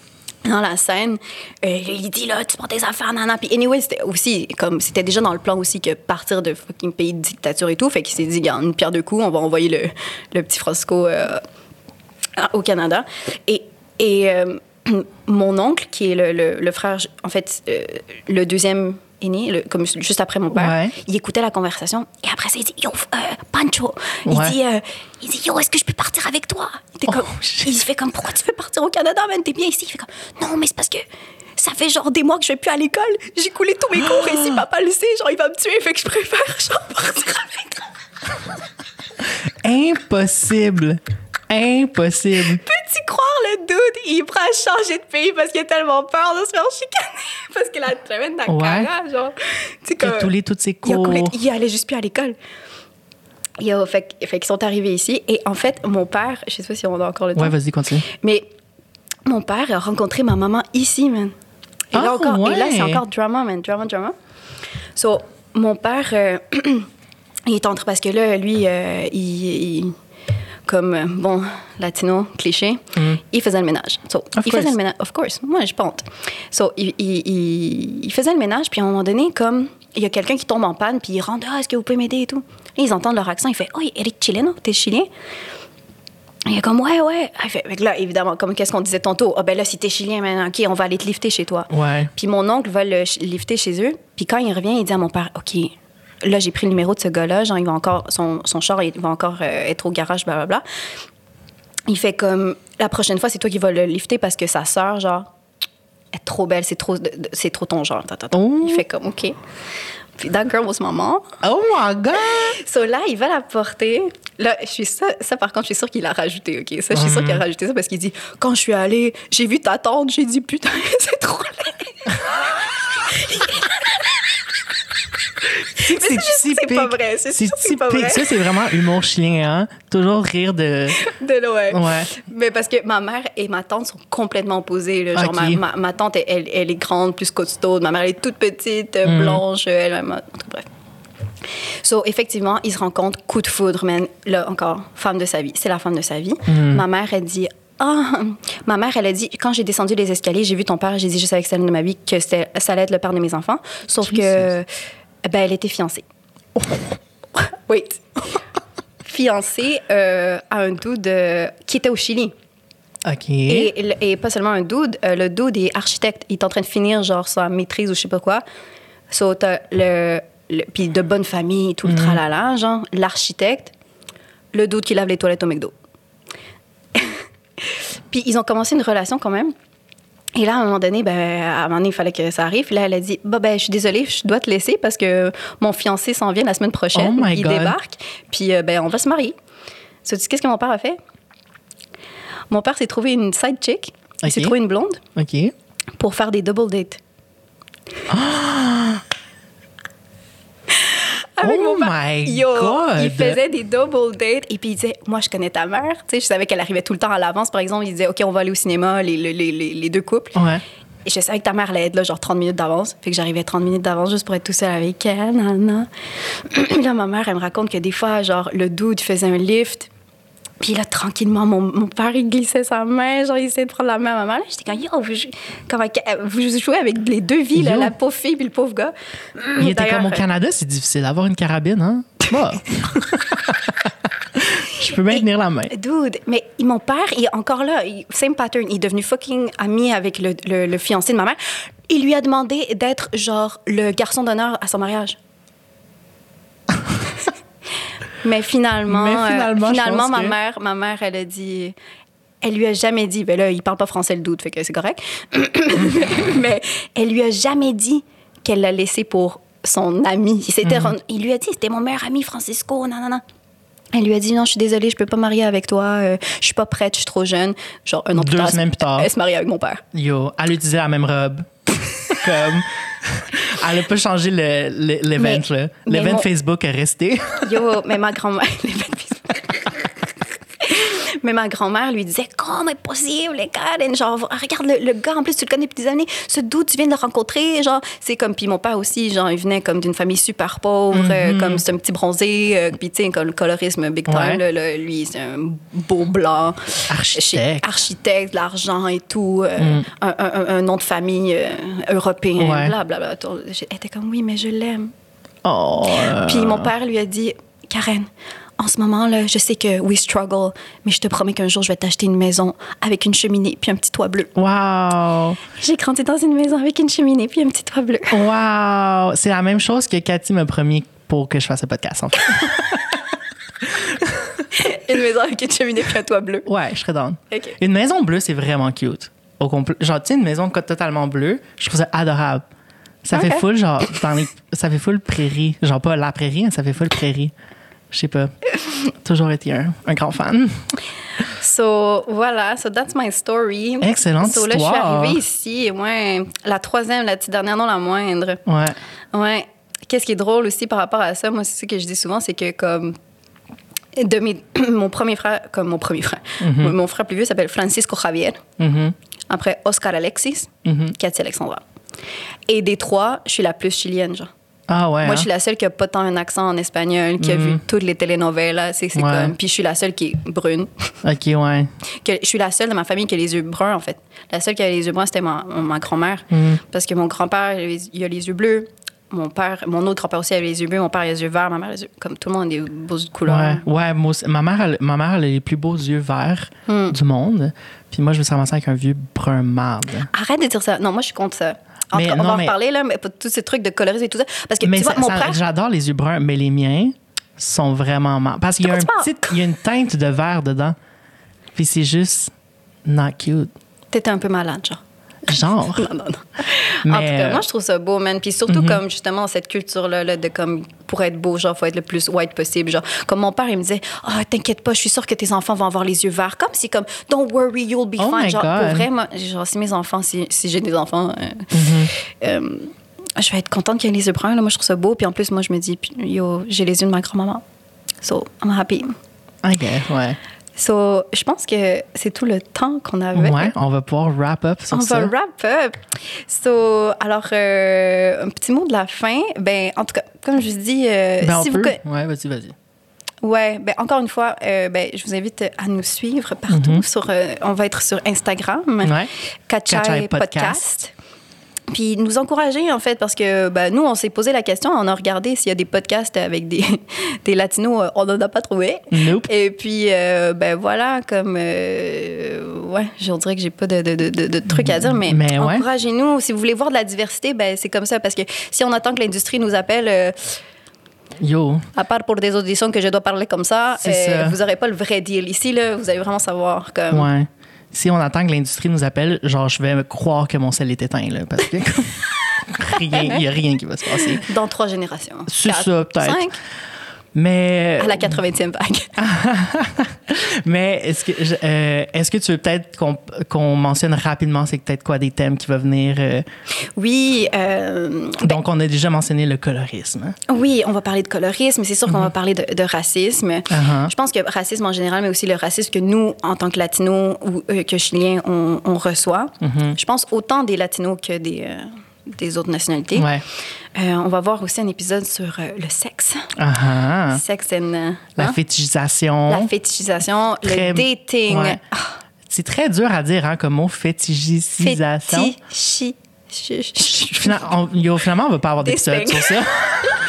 Speaker 1: Dans la scène, euh, il dit là, tu prends tes affaires, nana. Puis anyway, c'était aussi, comme, c'était déjà dans le plan aussi que partir de fucking pays de dictature et tout. Fait qu'il s'est dit, garde, une pierre de coups, on va envoyer le, le petit Frosco euh, au Canada. Et, et euh, mon oncle, qui est le, le- le frère, en fait, euh, le deuxième aîné, le- comme juste après mon père,
Speaker 2: Ouais.
Speaker 1: il écoutait la conversation et après ça, il dit Yo, euh, Pancho, il, dit, euh, il dit Yo, est-ce que je peux partir avec toi? Il,
Speaker 2: Oh,
Speaker 1: il fait comme Pourquoi tu veux partir au Canada, man? T'es bien ici? Il fait comme Non, mais c'est parce que ça fait genre des mois que je vais plus à l'école. J'ai coulé tous mes cours et si papa le sait, genre il va me tuer, fait que je préfère genre partir avec toi.
Speaker 2: Impossible. Impossible.
Speaker 1: Peux-tu croire le dude, il prêt à changer de pays parce qu'il a tellement peur de se faire chicaner parce que la semaine d'Ankara, genre. Tu
Speaker 2: Il a toutes ses
Speaker 1: Il a
Speaker 2: cours.
Speaker 1: coulé- il allait juste plus à l'école. Yo, fait, que- fait qu'ils sont arrivés ici. Et en fait, mon père, je sais pas si on a encore le temps,
Speaker 2: Ouais, vas-y, continue.
Speaker 1: mais mon père a rencontré ma maman ici, man. Et, là,
Speaker 2: Ah,
Speaker 1: encore, et là, c'est encore drama, man. Drama, drama. So, mon père, euh, il est entré parce que là, lui, euh, il, il- comme, euh, bon, latino, cliché, il faisait le ménage. So,
Speaker 2: Mm. Of
Speaker 1: il
Speaker 2: course.
Speaker 1: faisait le ménage. Of course. Moi, je ponte. So, il, il- faisait le ménage, puis à un moment donné, comme, il y a quelqu'un qui tombe en panne, puis il rentre, ah, est-ce que vous pouvez m'aider et tout? Là, ils entendent leur accent, il fait, oh, eres chileno, t'es chilien? Il est comme, ouais, ouais. Il fait, là, évidemment, comme qu'est-ce qu'on disait tantôt? Ah, ben là, si t'es chilien, maintenant, OK, on va aller te lifter chez toi.
Speaker 2: Ouais.
Speaker 1: Puis mon oncle va le lifter chez eux. Puis quand il revient, il dit à mon père, OK, là, j'ai pris le numéro de ce gars-là. Genre, il va encore, son, son char, il va encore euh, être au garage, blablabla. Il fait comme, la prochaine fois, c'est toi qui vas le lifter parce que sa sœur, genre, est trop belle, c'est trop, c'est trop ton genre. ta.
Speaker 2: Oh.
Speaker 1: Il fait comme, OK. Puis that girl was my mom.
Speaker 2: Oh my God!
Speaker 1: So là, il va la porter. Là, je suis ça, ça par contre, je suis sûre qu'il a rajouté, OK? Ça, je suis sûre qu'il a rajouté ça parce qu'il dit Quand je suis allée, j'ai vu ta tante, j'ai dit Putain, c'est trop laid.
Speaker 2: C'est
Speaker 1: c'est juste que c'est pas vrai, c'est
Speaker 2: typique.
Speaker 1: vrai.
Speaker 2: Ça, c'est vraiment humour chien, hein? Toujours rire de.
Speaker 1: De.
Speaker 2: Ouais.
Speaker 1: Mais parce que ma mère et ma tante sont complètement opposées. là. Genre, ma, ma, ma tante, elle, elle est grande, plus costaud. Ma mère, elle est toute petite,
Speaker 2: Mm.
Speaker 1: euh, blanche. Elle, elle, en tout cas, bref. So, effectivement, ils se rencontrent, coup de foudre, man. Là, encore, femme de sa vie. C'est la femme de sa vie.
Speaker 2: Mm.
Speaker 1: Ma mère, elle dit Ah, ma mère, elle a dit, quand j'ai descendu les escaliers, j'ai vu ton père, j'ai dit, je savais que c'était de ma vie, que ça allait être le père de mes enfants. Sauf que. Ben, elle était fiancée. Wait. fiancée euh, à un dude euh, qui était au Chili.
Speaker 2: OK.
Speaker 1: Et, et pas seulement un dude, euh, le dude est architecte. Il est en train de finir, genre, sa maîtrise ou je sais pas quoi. So, le, le- Puis de bonne famille, tout le tralala, genre, l'architecte, le dude qui lave les toilettes au McDo. puis ils ont commencé une relation quand même. Et là, à un moment donné, ben, à un moment donné, il fallait que ça arrive. Puis là, elle a dit bah, ben, Je suis désolée, je dois te laisser parce que mon fiancé s'en vient la semaine prochaine.
Speaker 2: Oh my
Speaker 1: il
Speaker 2: God.
Speaker 1: débarque. Puis euh, ben, on va se marier. So, tu sais qu'est-ce que mon père a fait? Mon père s'est trouvé une side chick. Il s'est trouvé une blonde
Speaker 2: OK.
Speaker 1: pour faire des double dates. Avec
Speaker 2: oh
Speaker 1: mon
Speaker 2: my
Speaker 1: Yo,
Speaker 2: God!
Speaker 1: il faisait des double dates et puis il disait Moi, je connais ta mère. Tu sais, je savais qu'elle arrivait tout le temps à l'avance. Par exemple, il disait OK, on va aller au cinéma, les, les, les, les deux couples.
Speaker 2: Ouais.
Speaker 1: Et je savais que ta mère allait être là, genre 30 minutes d'avance. Fait que j'arrivais 30 minutes d'avance juste pour être tout seul avec elle. Nan, nan. là, ma mère, elle me raconte que des fois, genre, le dude faisait un lift. Puis là, tranquillement, mon, mon père, il glissait sa main. Genre, il essayait de prendre la main à ma mère. Là, J'étais comme, yo, vous, jou- comment- vous jouez avec les deux vies, là, la pauvre fille puis le pauvre gars.
Speaker 2: Il était comme au
Speaker 1: euh,
Speaker 2: Canada, c'est difficile d'avoir une carabine, hein? Bah. Je peux bien tenir la main.
Speaker 1: Dude, mais mon père, il est encore là, same pattern. Il est devenu fucking ami avec le, le- le fiancé de ma mère. Il lui a demandé d'être genre le garçon d'honneur à son mariage. Mais finalement,
Speaker 2: Mais
Speaker 1: euh,
Speaker 2: finalement,
Speaker 1: ma
Speaker 2: que-
Speaker 1: mère, ma mère, elle a dit. Elle lui a jamais dit, ben là, il parle pas français le doute, fait que c'est correct. mais elle lui a jamais dit qu'elle l'a laissé pour son ami. Il, rend- il lui a dit, c'était mon meilleur ami, Francisco, non, non, non. Elle lui a dit, non, je suis désolée, je peux pas marier avec toi, euh, je suis pas prête, je suis trop jeune. Genre, un an plus
Speaker 2: Deux
Speaker 1: tard,
Speaker 2: semaines plus tard.
Speaker 1: elle se marie avec mon père.
Speaker 2: Yo, elle utilisait la même robe. Comme. Elle a pas changé le- le- l'event, L'event Facebook est resté.
Speaker 1: Yo, mais ma grand-mère. Mais ma grand-mère lui disait Comment est possible, Karen? Genre, regarde le, le gars, en plus, tu le connais depuis des années. Ce doute, tu viens de le rencontrer. Genre, c'est comme. Puis mon père aussi, genre, il venait comme d'une famille super pauvre, euh, comme c'est un petit bronzé. euh, puis, tu sais, comme le colorisme big time.
Speaker 2: Ouais.
Speaker 1: là, là, lui, c'est un beau blanc.
Speaker 2: Architecte.
Speaker 1: Architecte, l'argent et tout. euh, un, un- un nom de famille européen,
Speaker 2: Ouais.
Speaker 1: blablabla. Elle était comme Oui, mais je l'aime.
Speaker 2: Oh.
Speaker 1: Puis mon père lui a dit Karen, en ce moment, là, je sais que we struggle, mais je te promets qu'un jour, je vais t'acheter une maison avec une cheminée puis un petit toit bleu.
Speaker 2: Wow.
Speaker 1: J'ai grandi dans une maison avec une cheminée puis un petit toit bleu.
Speaker 2: Wow. C'est la même chose que Cathy m'a promis pour que je fasse ce podcast, en fait.
Speaker 1: une maison avec une cheminée puis un toit bleu.
Speaker 2: Ouais, je serais down. Une maison bleue, c'est vraiment cute. Au complet. Genre, tu sais, une maison totalement bleue, je trouve ça adorable. Ça fait full, genre, dans les, ça fait full prairie. Genre, pas la prairie, mais ça fait full prairie. Je sais pas. Toujours été un, un grand fan.
Speaker 1: So, voilà, so that's my story.
Speaker 2: Excellente
Speaker 1: so, là, je suis arrivée ici, et ouais, la troisième, la petite dernière, non la moindre.
Speaker 2: Ouais.
Speaker 1: Ouais. Qu'est-ce qui est drôle aussi par rapport à ça, moi, c'est ce que je dis souvent, c'est que comme de mes, mon premier frère, comme mon premier frère, mon frère plus vieux s'appelle Francisco Javier.
Speaker 2: Mhm.
Speaker 1: Après Oscar Alexis,
Speaker 2: Mhm.
Speaker 1: Cathy Alexandra. Et des trois, je suis la plus chilienne, genre.
Speaker 2: Ah ouais.
Speaker 1: Moi,
Speaker 2: hein?
Speaker 1: je suis la seule qui a pas tant un accent en espagnol, qui a vu toutes les telenovelas. C'est
Speaker 2: Ouais.
Speaker 1: comme. Puis je suis la seule qui est brune.
Speaker 2: Ok, ouais.
Speaker 1: Que- je suis la seule de ma famille qui a les yeux bruns, en fait. La seule qui a les yeux bruns, c'était ma, ma grand-mère.
Speaker 2: Mhm.
Speaker 1: Parce que mon grand-père, il a les- yeux bleus. Mon père, mon autre grand-père aussi avait les yeux bleus. Mon père a les yeux verts. Ma mère, les yeux. Comme tout le monde a des beaux yeux de couleur.
Speaker 2: Ouais, ouais moi ma, mère, elle- ma mère, elle a les plus beaux yeux verts
Speaker 1: Hmm.
Speaker 2: du monde. Puis moi, je me suis ramassée avec un vieux brun marde.
Speaker 1: Arrête de dire ça. Non, moi, je suis contre ça. En
Speaker 2: Mais
Speaker 1: on
Speaker 2: non,
Speaker 1: va en reparler, là, mais tous ces trucs de colorisme et tout ça. Parce que,
Speaker 2: Mais
Speaker 1: tu vois,
Speaker 2: ça-
Speaker 1: mon frère,
Speaker 2: j'adore les yeux bruns, mais les miens sont vraiment mardes. Parce qu'il y a, un petit, il y a une teinte de vert dedans. Puis c'est juste not cute.
Speaker 1: t'étais un peu malade, genre.
Speaker 2: Genre.
Speaker 1: Non, non, non.
Speaker 2: Mais,
Speaker 1: en tout cas, moi, je trouve ça beau, man. Puis surtout,
Speaker 2: Mhm.
Speaker 1: comme justement, cette culture-là, là, de comme, pour être beau, genre, faut être le plus white possible. Genre, comme mon père, il me disait, ah, t'inquiète pas, je suis sûre que tes enfants vont avoir les yeux verts. Comme si, comme, don't worry, you'll be
Speaker 2: Oh
Speaker 1: fine. Genre,
Speaker 2: God.
Speaker 1: pour vrai, moi, genre, si mes enfants, si, si j'ai des enfants, euh,
Speaker 2: Mhm.
Speaker 1: euh, je vais être contente qu'il y ait les yeux bruns. Là. Moi, je trouve ça beau. Puis en plus, moi, je me dis, yo, j'ai les yeux de ma grand-maman. So, I'm happy.
Speaker 2: OK, ouais.
Speaker 1: So, je pense que c'est tout le temps qu'on avait.
Speaker 2: Ouais, on va pouvoir wrap up sur
Speaker 1: On
Speaker 2: ça.
Speaker 1: va wrap up. So, alors, euh, un petit mot de la fin. Ben, en tout cas, comme je vous dis, euh,
Speaker 2: Ben, on
Speaker 1: vous
Speaker 2: peut. Ouais, vas-y, vas-y.
Speaker 1: Ouais, ben encore une fois, euh, ben, je vous invite à nous suivre partout. Sur, euh, on va être sur Instagram,
Speaker 2: Mhm. Ouais.
Speaker 1: Kachai
Speaker 2: Kachai
Speaker 1: Podcast.
Speaker 2: Podcast.
Speaker 1: Puis nous encourager, en fait, parce que ben, nous, on s'est posé la question, on a regardé s'il y a des podcasts avec des, des latinos, euh, on n'en a pas trouvé.
Speaker 2: Nope.
Speaker 1: Et puis, euh, ben voilà, comme. euh, ouais, je dirais que j'ai pas de, de, de, trucs à dire, mais,
Speaker 2: Mais ouais.
Speaker 1: encouragez-nous. Si vous voulez voir de la diversité, ben c'est comme ça, parce que si on attend que l'industrie nous appelle. euh,
Speaker 2: Yo.
Speaker 1: à part pour des auditions que je dois parler comme ça. vous n'aurez pas le vrai deal. Ici, là, vous allez vraiment savoir comme.
Speaker 2: Ouais. Si on attend que l'industrie nous appelle, genre, je vais croire que mon sel est éteint, là, parce que rien, il n'y a rien qui va se passer.
Speaker 1: Dans trois générations.
Speaker 2: C'est
Speaker 1: Quatre,
Speaker 2: ça, peut-être.
Speaker 1: Cinq,
Speaker 2: Mais,
Speaker 1: à la 80e vague.
Speaker 2: mais est-ce que, euh, est-ce que tu veux peut-être qu'on, qu'on mentionne rapidement, c'est peut-être quoi des thèmes qui vont venir? euh,
Speaker 1: Oui, euh,
Speaker 2: donc, on a déjà mentionné le colorisme.
Speaker 1: oui, on va parler de colorisme. C'est sûr qu'on va parler de, de racisme.
Speaker 2: Uh-huh.
Speaker 1: Je pense que racisme en général, mais aussi le racisme que nous, en tant que latinos ou que chiliens, on, on reçoit. Je pense autant des latinos que des, des autres nationalités.
Speaker 2: Ouais.
Speaker 1: Euh, on va voir aussi un épisode sur euh, le sexe.
Speaker 2: Ah ah.
Speaker 1: Sexe and, euh,
Speaker 2: La
Speaker 1: hein?
Speaker 2: fétichisation.
Speaker 1: La fétichisation,
Speaker 2: Très-
Speaker 1: le dating.
Speaker 2: Ouais. C'est très dur à dire hein, comme mot fétichisation.
Speaker 1: Fétichi-
Speaker 2: Fina- on, yo, finalement, on va pas avoir d'épisode sur ça.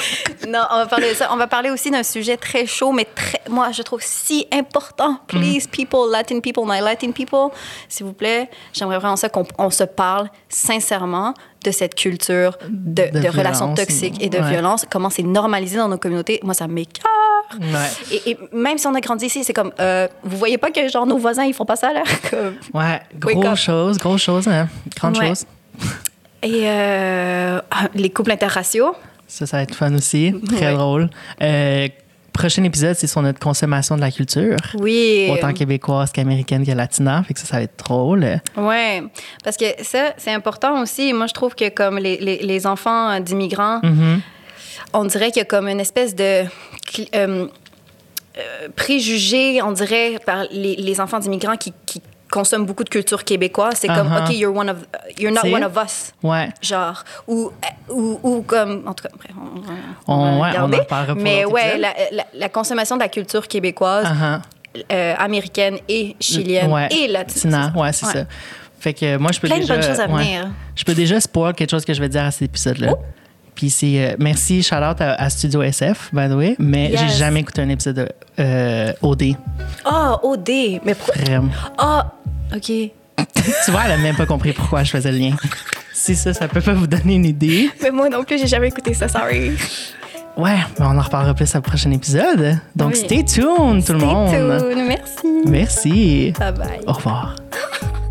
Speaker 1: Non, on va parler de ça. On va parler aussi d'un sujet très chaud, mais très, moi, je trouve si important. Please, people, Latin people, my Latin people, s'il vous plaît, j'aimerais vraiment ça qu'on on se parle sincèrement de cette culture de,
Speaker 2: De
Speaker 1: de relations toxiques et de
Speaker 2: ouais.
Speaker 1: violence, comment c'est normalisé dans nos communautés. Moi, ça.
Speaker 2: Ouais.
Speaker 1: Et, et même si on a grandi ici, c'est comme, euh, vous voyez pas que genre nos voisins, ils font pas ça, là? Comme-
Speaker 2: Ouais, grosse chose, grosse chose, hein. Grande
Speaker 1: Ouais.
Speaker 2: chose.
Speaker 1: Et euh, ah, les couples interraciaux.
Speaker 2: Ça, ça va être fun aussi. Très
Speaker 1: Ouais.
Speaker 2: drôle. Euh, prochain épisode, c'est sur notre consommation de la culture.
Speaker 1: Oui.
Speaker 2: Autant québécoise qu'américaine que latina. Fait que ça, ça va être drôle.
Speaker 1: Ouais, parce que ça, c'est important aussi. Moi, je trouve que comme les, les, les enfants d'immigrants,
Speaker 2: Mhm.
Speaker 1: on dirait qu'il y a comme une espèce de euh, euh, préjugé, on dirait, par les, les enfants d'immigrants qui, qui consomment beaucoup de culture québécoise. C'est comme,
Speaker 2: Uh-huh.
Speaker 1: OK, you're, one of, you're not
Speaker 2: C'est-
Speaker 1: one of us.
Speaker 2: Ouais.
Speaker 1: Genre, ou, ou, ou comme, en tout cas, après, on, va-
Speaker 2: On-
Speaker 1: va
Speaker 2: ouais, on
Speaker 1: regarder. Mais ouais, la, la, la consommation de la culture québécoise,
Speaker 2: Uh-huh.
Speaker 1: euh, américaine et chilienne
Speaker 2: Ouais.
Speaker 1: et latine.
Speaker 2: Ouais, c'est ça. Fait que moi, je peux
Speaker 1: Plein de
Speaker 2: déjà...
Speaker 1: bonnes choses à
Speaker 2: ouais.
Speaker 1: venir.
Speaker 2: Je peux déjà spoil quelque chose que je vais dire à cet épisode-là.
Speaker 1: Oh.
Speaker 2: Puis c'est... euh, merci, shout-out à, à Studio SF, by the way. Mais
Speaker 1: Yes.
Speaker 2: j'ai jamais écouté un épisode de euh, OD.
Speaker 1: Ah, OD. Mais pourquoi? Ah, OK.
Speaker 2: tu vois, elle a même pas compris pourquoi je faisais le lien. Si ça, ça peut pas vous donner une idée.
Speaker 1: Mais moi non plus, j'ai jamais écouté ça, sorry.
Speaker 2: Ouais, mais on en reparlera plus au prochain épisode. Donc,
Speaker 1: Oui.
Speaker 2: stay tuned, tout le monde.
Speaker 1: Stay tuned. Merci.
Speaker 2: Merci.
Speaker 1: Bye bye.
Speaker 2: Au revoir.